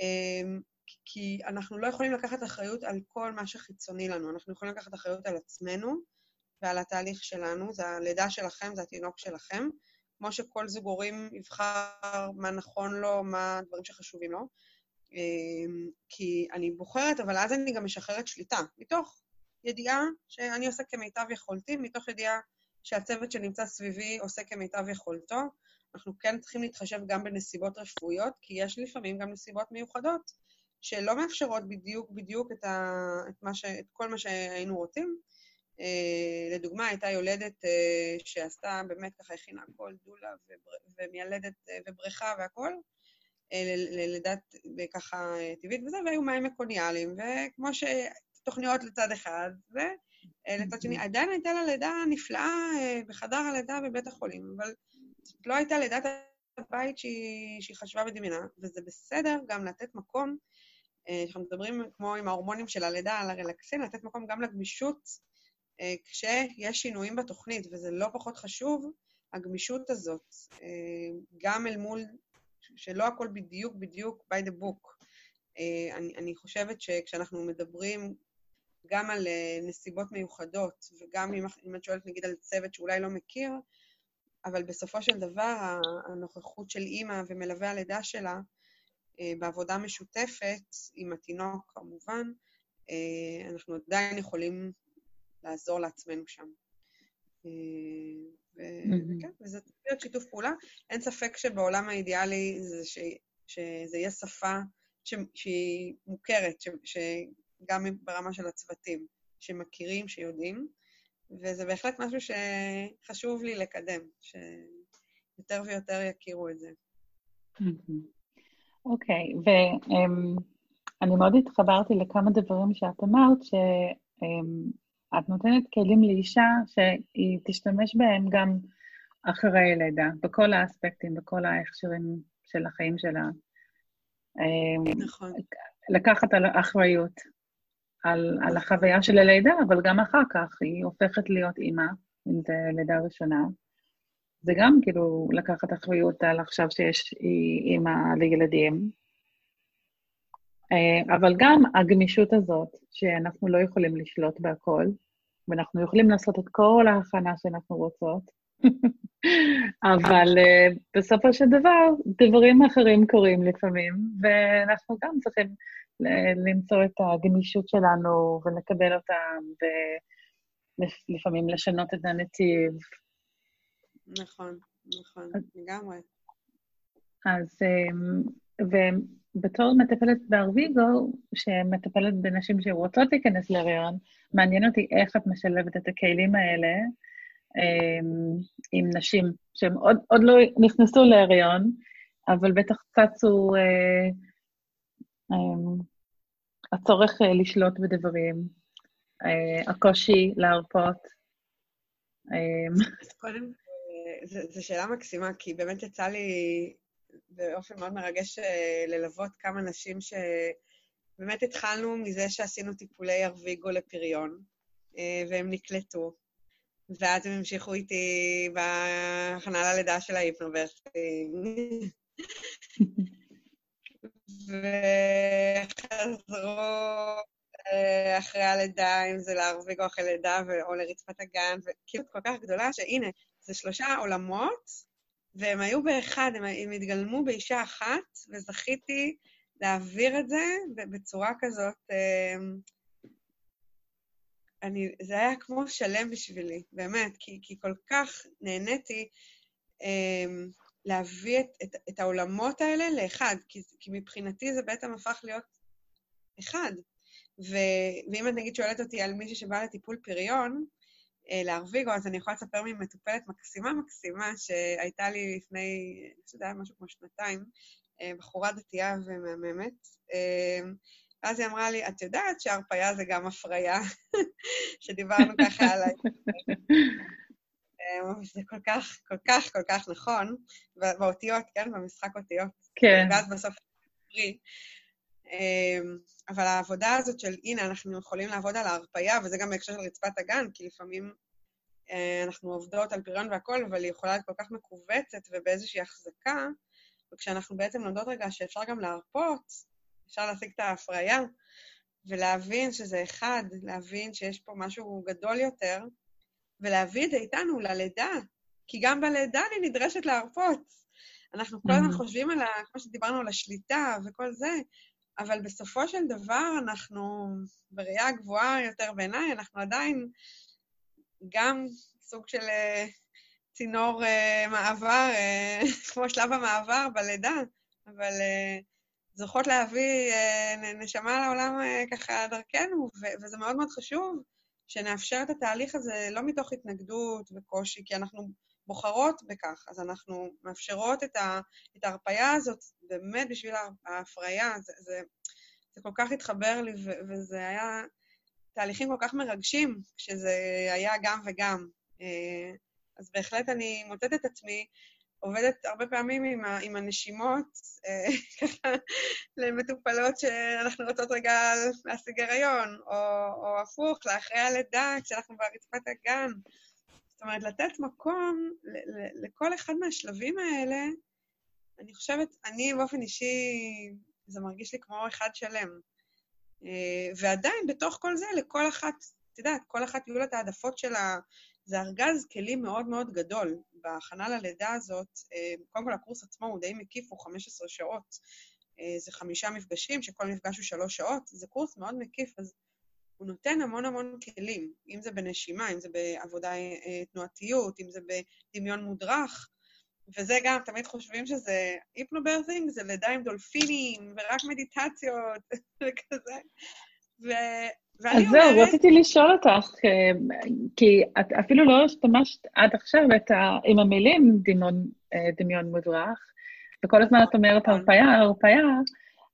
S2: אה, כי אנחנו לא יכולים לקחת אחריות על כל מה שחיצוני לנו, אנחנו יכולים לקחת אחריות על עצמנו ועל התהליך שלנו, זה הלידה שלכם, זה התינוק שלכם, כמו שכל זוג הורים יבחר מה נכון לו, מה הדברים שחשובים לו. כי אני בוחרת, אבל אז אני גם משחררת שליטה, מתוך ידיעה שאני עושה כמיטב יכולתי, מתוך ידיעה שהצוות שנמצא סביבי עושה כמיטב יכולתו. אנחנו כן צריכים להתחשב גם בנסיבות רפואיות, כי יש לפעמים גם נסיבות מיוחדות שלא מאפשרות בדיוק בדיוק את, ה, את, ש, את כל מה שהיינו רוצים. Uh, לדוגמה, הייתה יולדת uh, שעשתה באמת ככה, הכינה הכל, דולה ומיילדת uh, ובריכה והכל, ללידת ככה טבעית וזה, והיו מים מקוניאליים, וכמו ש... תוכניות לצד אחד, ולצד שני, עדיין הייתה לה לידה נפלאה אה, בחדר הלידה בבית החולים, אבל זאת לא הייתה לידת הבית שהיא, שהיא חשבה ודמיונה, וזה בסדר גם לתת מקום, אה, אנחנו מדברים כמו עם ההורמונים של הלידה על הרלקסין, לתת מקום גם לגמישות אה, כשיש שינויים בתוכנית, וזה לא פחות חשוב, הגמישות הזאת, גם אל מול, שלא הכל בדיוק בדיוק by the book. אני, אני חושבת שכשאנחנו מדברים גם על אה, נסיבות מיוחדות, וגם אם, אם את שואלת נגיד על צוות שאולי לא מכיר, אבל בסופו של דבר הנוכחות של אימא ומלווה הלידה שלה אה, בעבודה משותפת עם התינוק כמובן, אה, אנחנו עדיין יכולים לעזור לעצמנו שם. וכן, וזה צריך להיות שיתוף פעולה. אין ספק שבעולם האידיאלי זה ש, שזה יהיה שפה שהיא מוכרת, ש, גם ברמה של הצוותים, שמכירים, שיודעים, וזה בהחלט משהו שחשוב לי לקדם, שיותר ויותר יכירו את זה.
S1: אוקיי, okay, ואני מאוד התחברתי לכמה דברים שאת אמרת, שאת נותנת כלים לאישה שהיא תשתמש בהם גם אחרי הלידה, בכל האספקטים, בכל ההכשרים של החיים שלה.
S2: נכון.
S1: לקחת על אחריות על, על החוויה של הלידה, אבל גם אחר כך היא הופכת להיות אימא, אם זה לידה ראשונה. זה גם כאילו לקחת אחריות על עכשיו שיש אימא לילדים. אה, אבל גם הגמישות הזאת, שאנחנו לא יכולים לשלוט בהכל, ואנחנו יכולים לעשות את כל ההכנה שאנחנו רוצות, אבל uh, בסופו של דבר, דברים אחרים קורים לפעמים, ואנחנו גם צריכים למצוא את הגמישות שלנו ולקבל אותם, ולפעמים לשנות את הנתיב.
S2: נכון, נכון, לגמרי.
S1: אז, אמ, ובתור מטפלת בארוויגו, שמטפלת בנשים שרוצות להיכנס להריון, מעניין אותי איך את משלבת את הכלים האלה אמ, עם נשים שהן עוד, עוד לא נכנסו להריון, אבל בטח צצו אה, אה, הצורך אה, לשלוט בדברים, אה, הקושי להרפות.
S2: אה, אז קודם, זו שאלה מקסימה, כי באמת יצא לי באופן מאוד מרגש ללוות כמה נשים שבאמת התחלנו מזה שעשינו טיפולי ארוויגו לפריון, אה, והם נקלטו. ואז הם המשיכו איתי בהכנה ללידה של ההיפנוברסטי. וחזרו אה, אחרי הלידה, אם זה להרוויגו אחרי לידה או לרצפת הגן, וכאילו כל כך גדולה, שהנה, זה שלושה עולמות, והם היו באחד, הם, הם התגלמו באישה אחת, וזכיתי להעביר את זה בצורה כזאת, אה, אני, זה היה כמו שלם בשבילי, באמת, כי, כי כל כך נהניתי אה, להביא את, את, את העולמות האלה לאחד, כי, כי מבחינתי זה בעצם הפך להיות אחד. ו, ואם את נגיד שואלת אותי על מישהי שבאה לטיפול פריון, אה, לארוויגו, אז אני יכולה לספר ממטופלת מקסימה מקסימה שהייתה לי לפני, אני חושבת שזה היה משהו כמו שנתיים, בחורה דתייה ומהממת. אה, ואז היא אמרה לי, את יודעת שהרפאיה זה גם הפריה, שדיברנו ככה עליי. זה כל כך, כל כך, כל כך נכון, באותיות, כן? במשחק אותיות.
S1: כן.
S2: ואז בסוף... אמ, אבל העבודה הזאת של, הנה, אנחנו יכולים לעבוד על ההרפאיה, וזה גם בהקשר של רצפת הגן, כי לפעמים אה, אנחנו עובדות על פריון והכול, אבל היא יכולה להיות כל כך מכווצת ובאיזושהי החזקה, וכשאנחנו בעצם לומדות רגע שאפשר גם להרפות, אפשר להשיג את ההפריה, ולהבין שזה אחד, להבין שיש פה משהו גדול יותר, ולהביא את זה איתנו ללידה, כי גם בלידה אני נדרשת להרפות. אנחנו כל הזמן mm-hmm. חושבים על ה... כמו שדיברנו על השליטה וכל זה, אבל בסופו של דבר אנחנו, בראייה גבוהה יותר בעיניי, אנחנו עדיין גם סוג של uh, צינור uh, מעבר, uh, כמו שלב המעבר בלידה, אבל uh, זוכות להביא uh, נשמה לעולם uh, ככה דרכנו, ו- וזה מאוד מאוד חשוב שנאפשר את התהליך הזה לא מתוך התנגדות וקושי, כי אנחנו בוחרות בכך, אז אנחנו מאפשרות את, ה, את ההרפאיה הזאת באמת בשביל ההפריה, זה, זה, זה כל כך התחבר לי, ו, וזה היה תהליכים כל כך מרגשים, כשזה היה גם וגם. אה, אז בהחלט אני מוצאת את עצמי עובדת הרבה פעמים עם, ה, עם הנשימות, אה, ככה, למטופלות שאנחנו רוצות רגע להשיג הריון, או, או הפוך, לאחרי הלידה, כשאנחנו ברצפת הגן. זאת אומרת, לתת מקום לכל אחד מהשלבים האלה, אני חושבת, אני באופן אישי, זה מרגיש לי כמו אחד שלם. אה, ועדיין, בתוך כל זה, לכל אחת, את יודעת, כל אחת יהיו לה את העדפות שלה. זה ארגז כלים מאוד מאוד גדול. בהכנה ללידה הזאת, אה, קודם כל הקורס עצמו הוא די מקיף, הוא 15 שעות. אה, זה חמישה מפגשים, שכל מפגש הוא שלוש שעות. זה קורס מאוד מקיף, אז הוא נותן המון המון כלים, אם זה בנשימה, אם זה בעבודה אה, תנועתיות, אם זה בדמיון מודרך, וזה גם, תמיד חושבים שזה היפנוברזינג, זה לידה עם דולפינים, ורק מדיטציות, וכזה.
S1: אז זהו, אומרת... רציתי לשאול אותך, אה, כי את אפילו לא השתמשת עד עכשיו ה... עם המילים דמיון, אה, דמיון מודרך, וכל הזמן את אומרת נכון. הרפאיה, הרפאיה,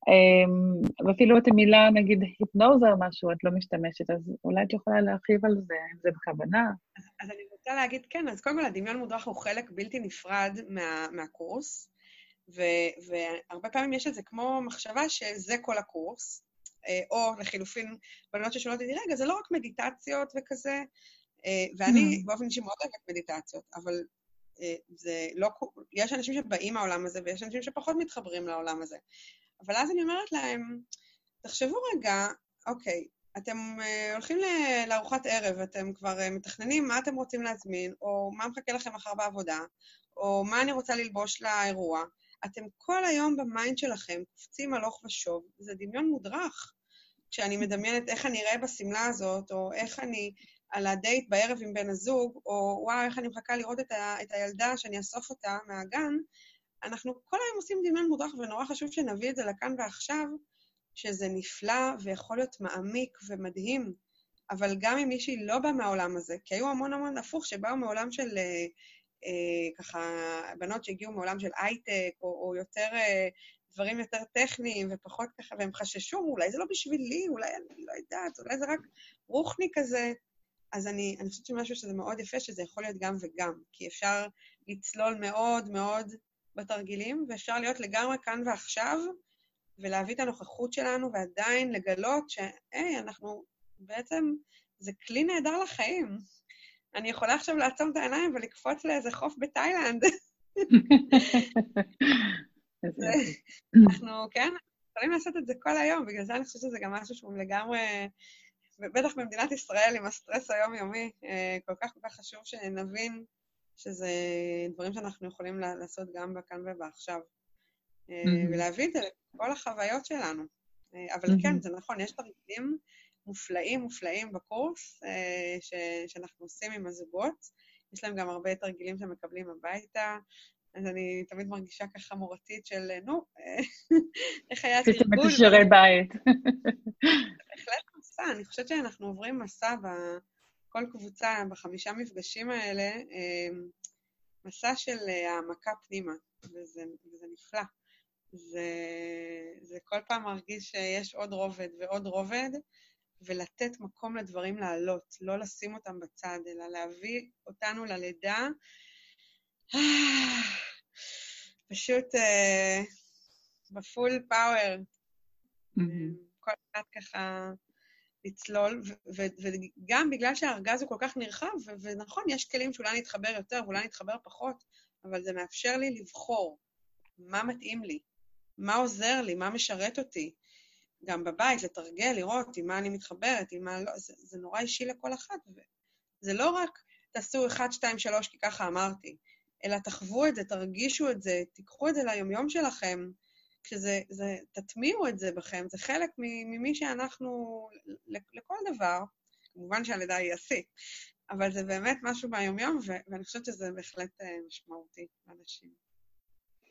S1: אמ, ואפילו את המילה, נגיד, היפנוזה או משהו, את לא משתמשת, אז אולי את יכולה להרחיב על זה, אם זה בכוונה.
S2: אז, אז אני רוצה להגיד כן, אז קודם כל הדמיון מודרך הוא חלק בלתי נפרד מה, מהקורס, ו, והרבה פעמים יש את זה כמו מחשבה שזה כל הקורס, אה, או לחילופין, בנות ששואלות אותי, רגע, זה לא רק מדיטציות וכזה, אה, ואני mm. באופן אישי מאוד אוהבת מדיטציות, אבל אה, זה לא, יש אנשים שבאים מהעולם הזה ויש אנשים שפחות מתחברים לעולם הזה. אבל אז אני אומרת להם, תחשבו רגע, אוקיי, אתם הולכים לארוחת ערב, אתם כבר מתכננים מה אתם רוצים להזמין, או מה מחכה לכם מחר בעבודה, או מה אני רוצה ללבוש לאירוע. אתם כל היום ב mind שלכם קופצים הלוך ושוב, זה דמיון מודרך. כשאני מדמיינת איך אני אראה בשמלה הזאת, או איך אני על הדייט בערב עם בן הזוג, או וואו, איך אני מחכה לראות את, ה, את הילדה שאני אאסוף אותה מהגן, אנחנו כל היום עושים דמיון מודרך, ונורא חשוב שנביא את זה לכאן ועכשיו, שזה נפלא ויכול להיות מעמיק ומדהים, אבל גם אם מישהי לא באה מהעולם הזה, כי היו המון המון הפוך שבאו מעולם של אה, ככה, בנות שהגיעו מעולם של הייטק, או, או יותר, אה, דברים יותר טכניים ופחות ככה, והם חששו, אולי זה לא בשבילי, אולי אני לא יודעת, אולי זה רק רוחני כזה. אז אני, אני חושבת שמשהו שזה מאוד יפה, שזה יכול להיות גם וגם, כי אפשר לצלול מאוד מאוד בתרגילים, ואפשר להיות לגמרי כאן ועכשיו, ולהביא את הנוכחות שלנו, ועדיין לגלות שהי, אנחנו בעצם, זה כלי נהדר לחיים. אני יכולה עכשיו לעצום את העיניים ולקפוץ לאיזה חוף בתאילנד. אנחנו, כן, יכולים לעשות את זה כל היום, בגלל זה אני חושבת שזה גם משהו שהוא לגמרי, בטח במדינת ישראל עם הסטרס היומיומי, אה, כל כך כל כך חשוב שנבין שזה דברים שאנחנו יכולים לעשות גם בכאן ובעכשיו. אה, ולהביא את זה לכל החוויות שלנו. אה, אבל כן, זה נכון, יש תרגילים מופלאים מופלאים בקורס ש, שאנחנו עושים עם הזוגות. יש להם גם הרבה תרגילים שמקבלים הביתה. אז אני תמיד מרגישה ככה מורתית של, נו, איך היה תרגול?
S1: עשיתם את שיעורי בית.
S2: בהחלט מסע, אני חושבת שאנחנו עוברים מסע בכל קבוצה, בחמישה מפגשים האלה, מסע של אה, העמקה פנימה, וזה, וזה נפלא. זה, זה כל פעם מרגיש שיש עוד רובד ועוד רובד, ולתת מקום לדברים לעלות, לא לשים אותם בצד, אלא להביא אותנו ללידה. פשוט uh, בפול פאוור. כל אחד ככה לצלול, וגם בגלל שהארגז הוא כל כך נרחב, ונכון, יש כלים שאולי נתחבר יותר ואולי נתחבר פחות, אבל זה מאפשר לי לבחור מה מתאים לי, מה עוזר לי, מה משרת אותי. גם בבית, לתרגל, לראות עם מה אני מתחברת, עם מה לא, זה, זה נורא אישי לכל אחד. זה לא רק תעשו 1, 2, 3 כי ככה אמרתי, אלא תחוו את זה, תרגישו את זה, תיקחו את זה ליומיום שלכם, כשזה, זה, תטמיעו את זה בכם, זה חלק ממי שאנחנו, לכל דבר, כמובן שהלידה היא השיא, אבל זה באמת משהו ביומיום, ואני חושבת שזה בהחלט אה, משמעותי לאנשים.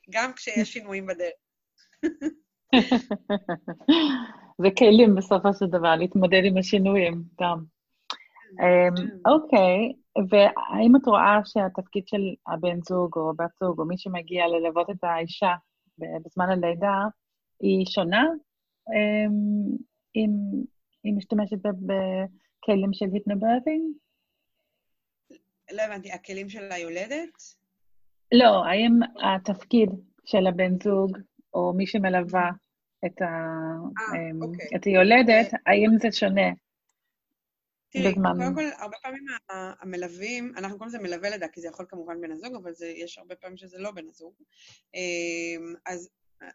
S2: גם כשיש שינויים בדרך.
S1: זה כלים בסופו של דבר, להתמודד עם השינויים גם. אמ. אוקיי, והאם את רואה שהתפקיד של הבן זוג או בת זוג או מי שמגיע ללוות את האישה בזמן הלידה היא שונה אמ, אם היא משתמשת בכלים של היפנוברטינג?
S2: לא הבנתי, הכלים של היולדת?
S1: לא, האם התפקיד של הבן זוג או מי שמלווה את, ה, 아, אה, אמ, אוקיי. את היולדת, אה, האם זה שונה?
S2: תראי, בזמן... קודם כל, הרבה פעמים המלווים, אנחנו קוראים לזה מלווה לידה, כי זה יכול כמובן בן הזוג, אבל זה, יש הרבה פעמים שזה לא בן הזוג. אמ, אז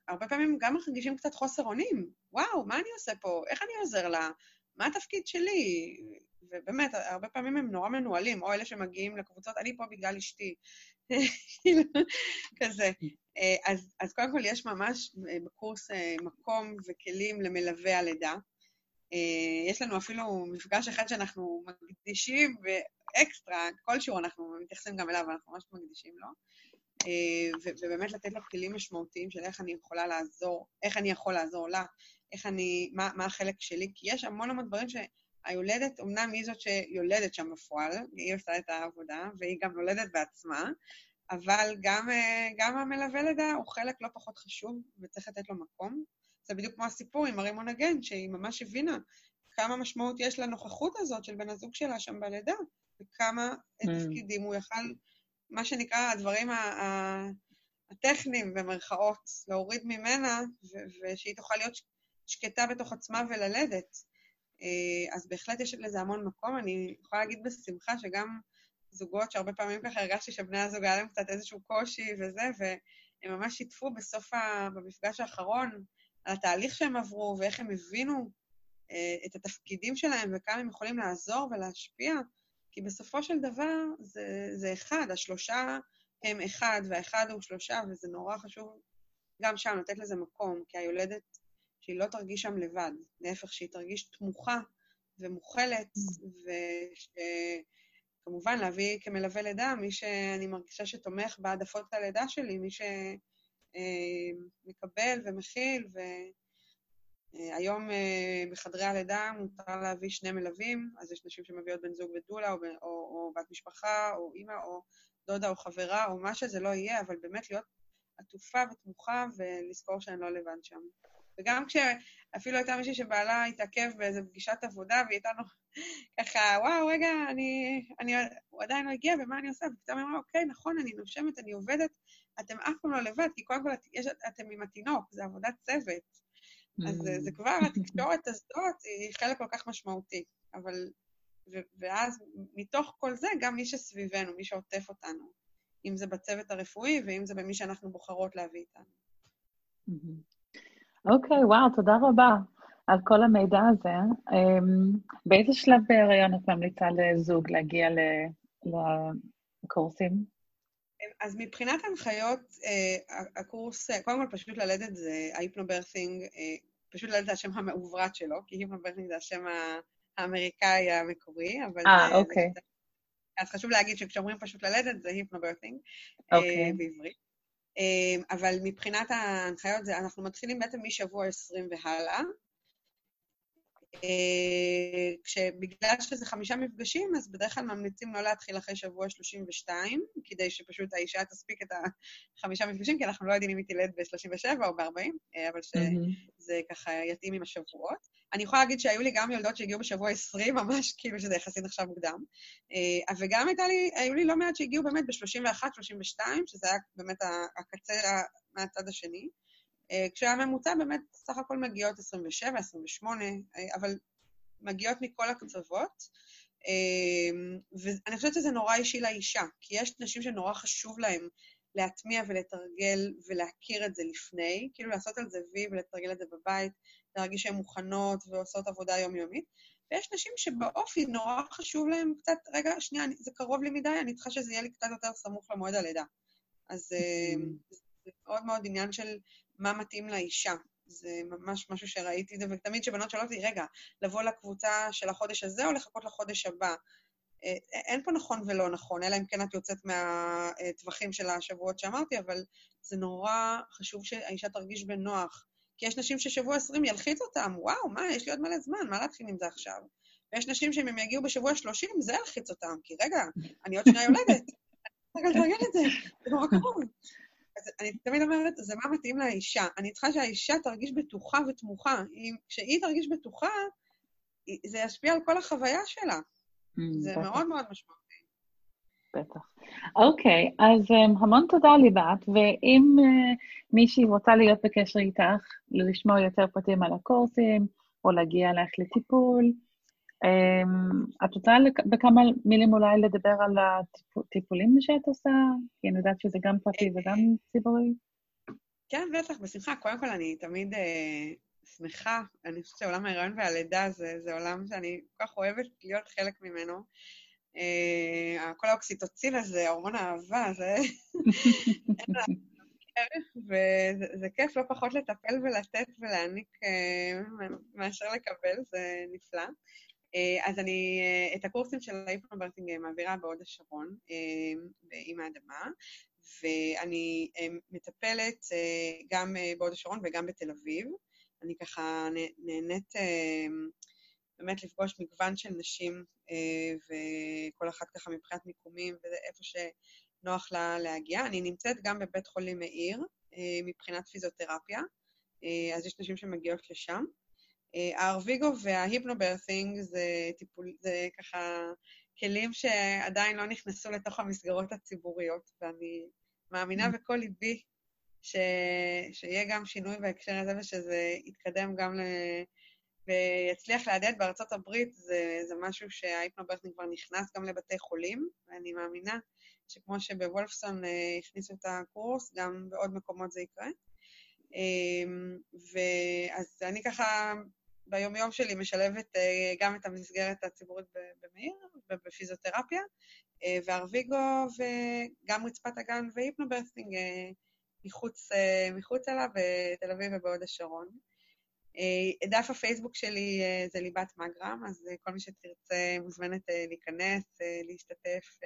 S2: הרבה פעמים גם מרגישים קצת חוסר אונים. וואו, מה אני עושה פה? איך אני עוזר לה? מה התפקיד שלי? ובאמת, הרבה פעמים הם נורא מנוהלים, או אלה שמגיעים לקבוצות, אני פה בגלל אשתי. כאילו, כזה. אה, אז, אז קודם כל יש ממש אה, בקורס אה, מקום וכלים למלווה הלידה. יש לנו אפילו מפגש אחד שאנחנו מקדישים, ואקסטרה, כלשהו אנחנו מתייחסים גם אליו, אנחנו ממש מקדישים לו. ובאמת לתת לו כלים משמעותיים של איך אני יכולה לעזור, איך אני יכול לעזור לה, איך אני, מה, מה החלק שלי, כי יש המון המון דברים שהיולדת, אמנם היא זאת שיולדת שם בפועל, היא עושה את העבודה, והיא גם נולדת בעצמה, אבל גם, אה, גם המלווה לידה הוא חלק לא פחות חשוב, וצריך לתת לו מקום. זה בדיוק כמו הסיפור עם הרימון הגן, שהיא ממש הבינה כמה משמעות יש לנוכחות הזאת של בן הזוג שלה שם בלידה, וכמה mm. תפקידים הוא יכל, מה שנקרא, הדברים הטכניים, במרכאות, להוריד ממנה, ושהיא תוכל להיות שקטה בתוך עצמה וללדת. אה, אז בהחלט יש לזה המון מקום. אני יכולה להגיד בשמחה שגם זוגות שהרבה פעמים ככה הרגשתי שבני הזוג היה להם קצת איזשהו קושי וזה, והם ממש שיתפו בסוף, ה... במפגש האחרון, על התהליך שהם עברו ואיך הם הבינו אה, את התפקידים שלהם וכמה הם יכולים לעזור ולהשפיע, כי בסופו של דבר זה, זה אחד, השלושה הם אחד והאחד הוא שלושה, וזה נורא חשוב גם שם לתת לזה מקום, כי היולדת, שהיא לא תרגיש שם לבד, להפך, שהיא תרגיש תמוכה ומוכלת, וכמובן להביא כמלווה לידה מי שאני מרגישה שתומך בהעדפות הלידה שלי, מי שמקבל ומכיל, והיום בחדרי הלידה מותר להביא שני מלווים, אז יש נשים שמביאות בן זוג ודולה, או, או, או בת משפחה, או אימא, או דודה, או חברה, או מה שזה לא יהיה, אבל באמת להיות עטופה ותמוכה ולזכור שאני לא לבד שם. וגם כשאפילו הייתה מישהי שבעלה התעכב באיזו פגישת עבודה, והיא הייתה ככה, וואו, רגע, אני, אני, הוא עדיין לא הגיע, ומה אני עושה? ופתאום היא אמרה, אוקיי, נכון, אני נושמת, אני עובדת, אתם אף פעם לא לבד, כי קודם כל יש, אתם עם התינוק, זה עבודת צוות. אז זה, זה כבר, התקשורת הזאת היא חלק כל כך משמעותי. אבל, ו, ואז מתוך כל זה, גם מי שסביבנו, מי שעוטף אותנו, אם זה בצוות הרפואי ואם זה במי שאנחנו בוחרות להביא איתנו.
S1: אוקיי, okay, וואו, תודה רבה על כל המידע הזה. Um, באיזה שלב בהיריון את ממליצה לזוג להגיע לקורסים?
S2: אז מבחינת ההנחיות, uh, הקורס, קודם כל פשוט ללדת זה ה hypnobirthing, uh, פשוט ללדת זה השם המעוברת שלו, כי hypnobirthing זה השם האמריקאי המקורי, אבל...
S1: אה, אוקיי.
S2: אז חשוב להגיד שכשאומרים פשוט ללדת זה hypnobirthing okay. אוקיי. בעברית. אמ, אבל מבחינת ההנחיות, אנחנו מתחילים בעצם משבוע 20 והלאה. אה, כשבגלל שזה חמישה מפגשים, אז בדרך כלל ממליצים לא להתחיל אחרי שבוע 32, כדי שפשוט האישה תספיק את החמישה מפגשים, כי אנחנו לא יודעים אם היא תלד ב-37 או ב-40, אה, אבל שזה ככה יתאים עם השבועות. אני יכולה להגיד שהיו לי גם יולדות שהגיעו בשבוע 20, ממש כאילו שזה יחסית עכשיו מוקדם. אה, וגם הייתה לי, היו לי לא מעט שהגיעו באמת ב-31, 32, שזה היה באמת הקצה מהצד השני. אה, כשהממוצע באמת סך הכל מגיעות 27, 28, אה, אבל מגיעות מכל הקצוות. ואני חושבת שזה נורא אישי לאישה, כי יש נשים שנורא חשוב להן להטמיע ולתרגל ולהכיר את זה לפני, כאילו לעשות על זה וי ולתרגל את זה בבית, להרגיש שהן מוכנות ועושות עבודה יומיומית. ויש נשים שבאופי נורא חשוב להן קצת, רגע, שנייה, זה קרוב לי מדי, אני צריכה שזה יהיה לי קצת יותר סמוך למועד הלידה. אז אה, mm-hmm. זה מאוד מאוד עניין של מה מתאים לאישה. זה ממש משהו שראיתי ותמיד כשבנות שואלות אותי, רגע, לבוא לקבוצה של החודש הזה או לחכות לחודש הבא? אה, אין פה נכון ולא נכון, אלא אם כן את יוצאת מהטווחים של השבועות שאמרתי, אבל זה נורא חשוב שהאישה תרגיש בנוח. כי יש נשים ששבוע 20 ילחיץ אותם, וואו, מה, יש לי עוד מלא זמן, מה להתחיל עם זה עכשיו? ויש נשים שאם הם יגיעו בשבוע 30, זה ילחיץ אותם, כי רגע, אני עוד שנייה יולדת, צריכה לתרגל את זה, זה נורא קרוב. אז אני תמיד אומרת, זה מה מתאים לאישה. אני צריכה שהאישה תרגיש בטוחה ותמוכה. כשהיא תרגיש בטוחה, זה ישפיע על כל החוויה שלה. Mm, זה מאוד מאוד משמעותי.
S1: בטח. אוקיי, אז um, המון תודה ליבת, ואם uh, מישהי רוצה להיות בקשר איתך, לשמוע יותר פרטים על הקורסים, או להגיע אלייך לטיפול, את רוצה בכמה מילים אולי לדבר על הטיפולים שאת עושה? כי אני יודעת שזה גם פרטי וגם ציבורי.
S2: כן, בטח, בשמחה. קודם כל, אני תמיד uh, שמחה. אני חושבת שעולם ההיריון והלידה זה, זה עולם שאני כל כך אוהבת להיות חלק ממנו. אה, כל האוקסיטוצין הזה, הורמון האהבה, זה... וזה כיף לא פחות לטפל ולתת ולהעניק אה, מאשר לקבל, זה נפלא. אה, אז אני את הקורסים של ההיפנוברטינג מעבירה בהוד השרון, עם האדמה, ואני מטפלת גם בהוד השרון וגם בתל אביב. אני ככה נהנית באמת לפגוש מגוון של נשים, אה, וכל אחת ככה מבחינת מיקומים, ואיפה שנוח לה להגיע. אני נמצאת גם בבית חולים מאיר, אה, מבחינת פיזיותרפיה, אה, אז יש נשים שמגיעות לשם. הארוויגו וההיפנוברסינג זה טיפול, זה ככה כלים שעדיין לא נכנסו לתוך המסגרות הציבוריות, ואני מאמינה mm. בכל ליבי ש... שיהיה גם שינוי בהקשר הזה ושזה יתקדם גם ל... ויצליח להדהד בארצות הברית, זה, זה משהו שההיפנוברסינג כבר נכנס גם לבתי חולים, ואני מאמינה שכמו שבוולפסון אה, הכניסו את הקורס, גם בעוד מקומות זה יקרה. אה, ואז אני ככה ביומיום שלי משלבת אה, גם את המסגרת הציבורית במאיר ובפיזיותרפיה, וארוויגו וגם רצפת הגן והיפנוברסינג מחוץ, מחוץ לה, בתל אביב ובהוד השרון. דף הפייסבוק שלי זה ליבת מגרם, אז כל מי שתרצה מוזמנת להיכנס, להשתתף,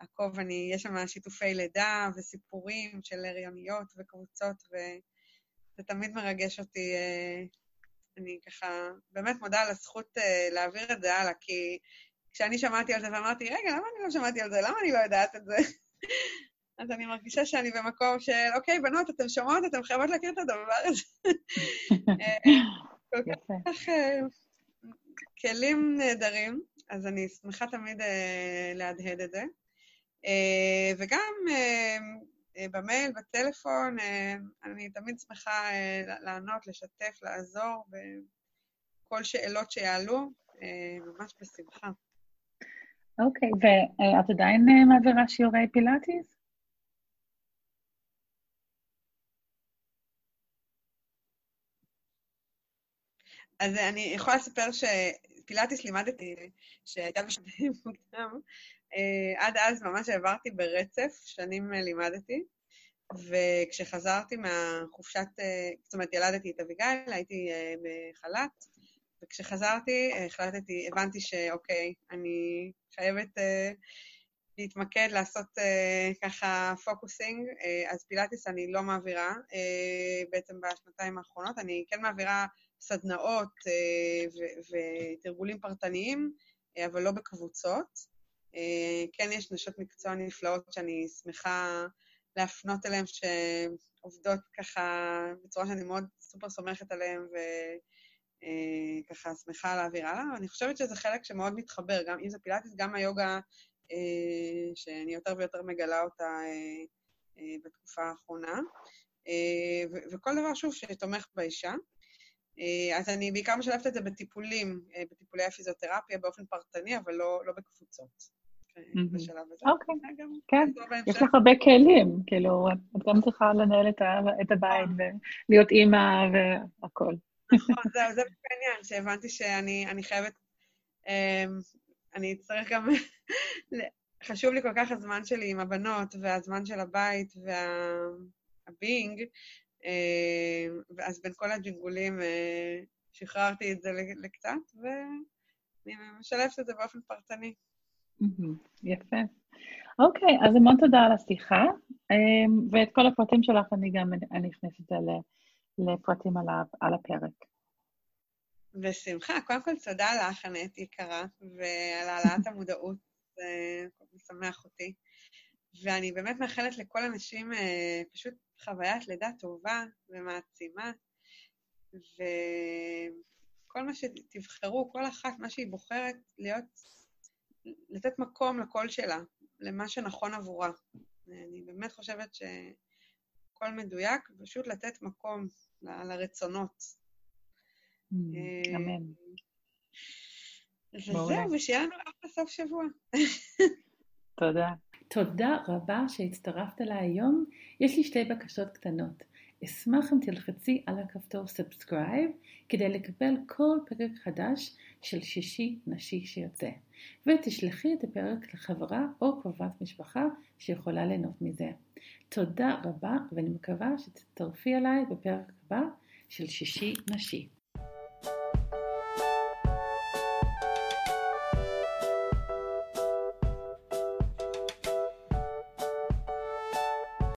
S2: לעקוב. אני, יש שם שיתופי לידה וסיפורים של הריוניות וקבוצות, וזה תמיד מרגש אותי. אני ככה באמת מודה על הזכות להעביר את זה הלאה, כי כשאני שמעתי על זה ואמרתי, רגע, למה אני לא שמעתי על זה? למה אני לא יודעת את זה? אז אני מרגישה שאני במקום של, אוקיי, בנות, אתן שומעות, אתן חייבות להכיר את הדבר הזה. כל כך אה, כלים נהדרים, אז אני שמחה תמיד אה, להדהד את זה. אה, וגם במייל, בטלפון, אני תמיד שמחה לענות, לשתף, לעזור בכל שאלות שיעלו, ממש בשמחה.
S1: אוקיי, ואת עדיין מעבירה שיעורי פילאטיס?
S2: אז אני יכולה לספר שפילאטיס לימדתי, שהייתה בשנים מוקדם, אה, עד אז ממש העברתי ברצף, שנים לימדתי, וכשחזרתי מהחופשת, אה, זאת אומרת, ילדתי את אביגיל, הייתי אה, בחל"ת, וכשחזרתי, החלטתי, הבנתי שאוקיי, אני חייבת להתמקד, לעשות ככה פוקוסינג, אז פילאטיס אני לא מעבירה בעצם בשנתיים האחרונות, אני כן מעבירה סדנאות אה, ותרגולים פרטניים, אה, אבל לא בקבוצות. אה, כן יש נשות מקצוע נפלאות שאני שמחה להפנות אליהן, שעובדות ככה בצורה שאני מאוד סופר סומכת עליהן, וככה שמחה להעביר הלאה. אני חושבת שזה חלק שמאוד מתחבר, גם אם זה פילאטיס, גם היוגה, שאני יותר ויותר מגלה אותה בתקופה האחרונה. וכל דבר, שוב, שתומך באישה. אה, אז אני בעיקר משלבת את זה בטיפולים, אה, בטיפולי הפיזיותרפיה באופן פרטני, אבל לא, לא בקבוצות.
S1: אה, בשלב הזה. אוקיי, כן, יש לך הרבה כלים, כאילו, את גם צריכה לנהל את הבית ולהיות אימא והכול.
S2: נכון, זהו, זה העניין, שהבנתי שאני חייבת, אני אצטרך גם, חשוב לי כל כך הזמן שלי עם הבנות, והזמן של הבית והבינג, אה, ואז בין כל הג'ינגולים אה, שחררתי את זה לקצת, ואני משלבת את זה באופן פרטני.
S1: יפה. אוקיי, אז המון תודה על השיחה, אה, ואת כל הפרטים שלך אני גם נכנסת לפרטים על הפרק.
S2: בשמחה. קודם כל, תודה לך, ענת יקרה, ועל העלאת המודעות, זה משמח אותי. ואני באמת מאחלת לכל הנשים אה, פשוט חוויית לידה טובה ומעצימה, וכל מה שתבחרו, כל אחת, מה שהיא בוחרת, להיות, לתת מקום לקול שלה, למה שנכון עבורה. אני באמת חושבת שהכל מדויק, פשוט לתת מקום ל- לרצונות.
S1: Mm, אה, אמן.
S2: וזהו, ושיהיה לנו אחלה סוף שבוע.
S1: תודה. תודה רבה שהצטרפת אליי היום. יש לי שתי בקשות קטנות. אשמח אם תלחצי על הכפתור subscribe כדי לקבל כל פרק חדש של שישי נשי שיוצא, ותשלחי את הפרק לחברה או קרובת משפחה שיכולה ליהנות מזה. תודה רבה ואני מקווה שתצטרפי אליי בפרק הבא של שישי נשי.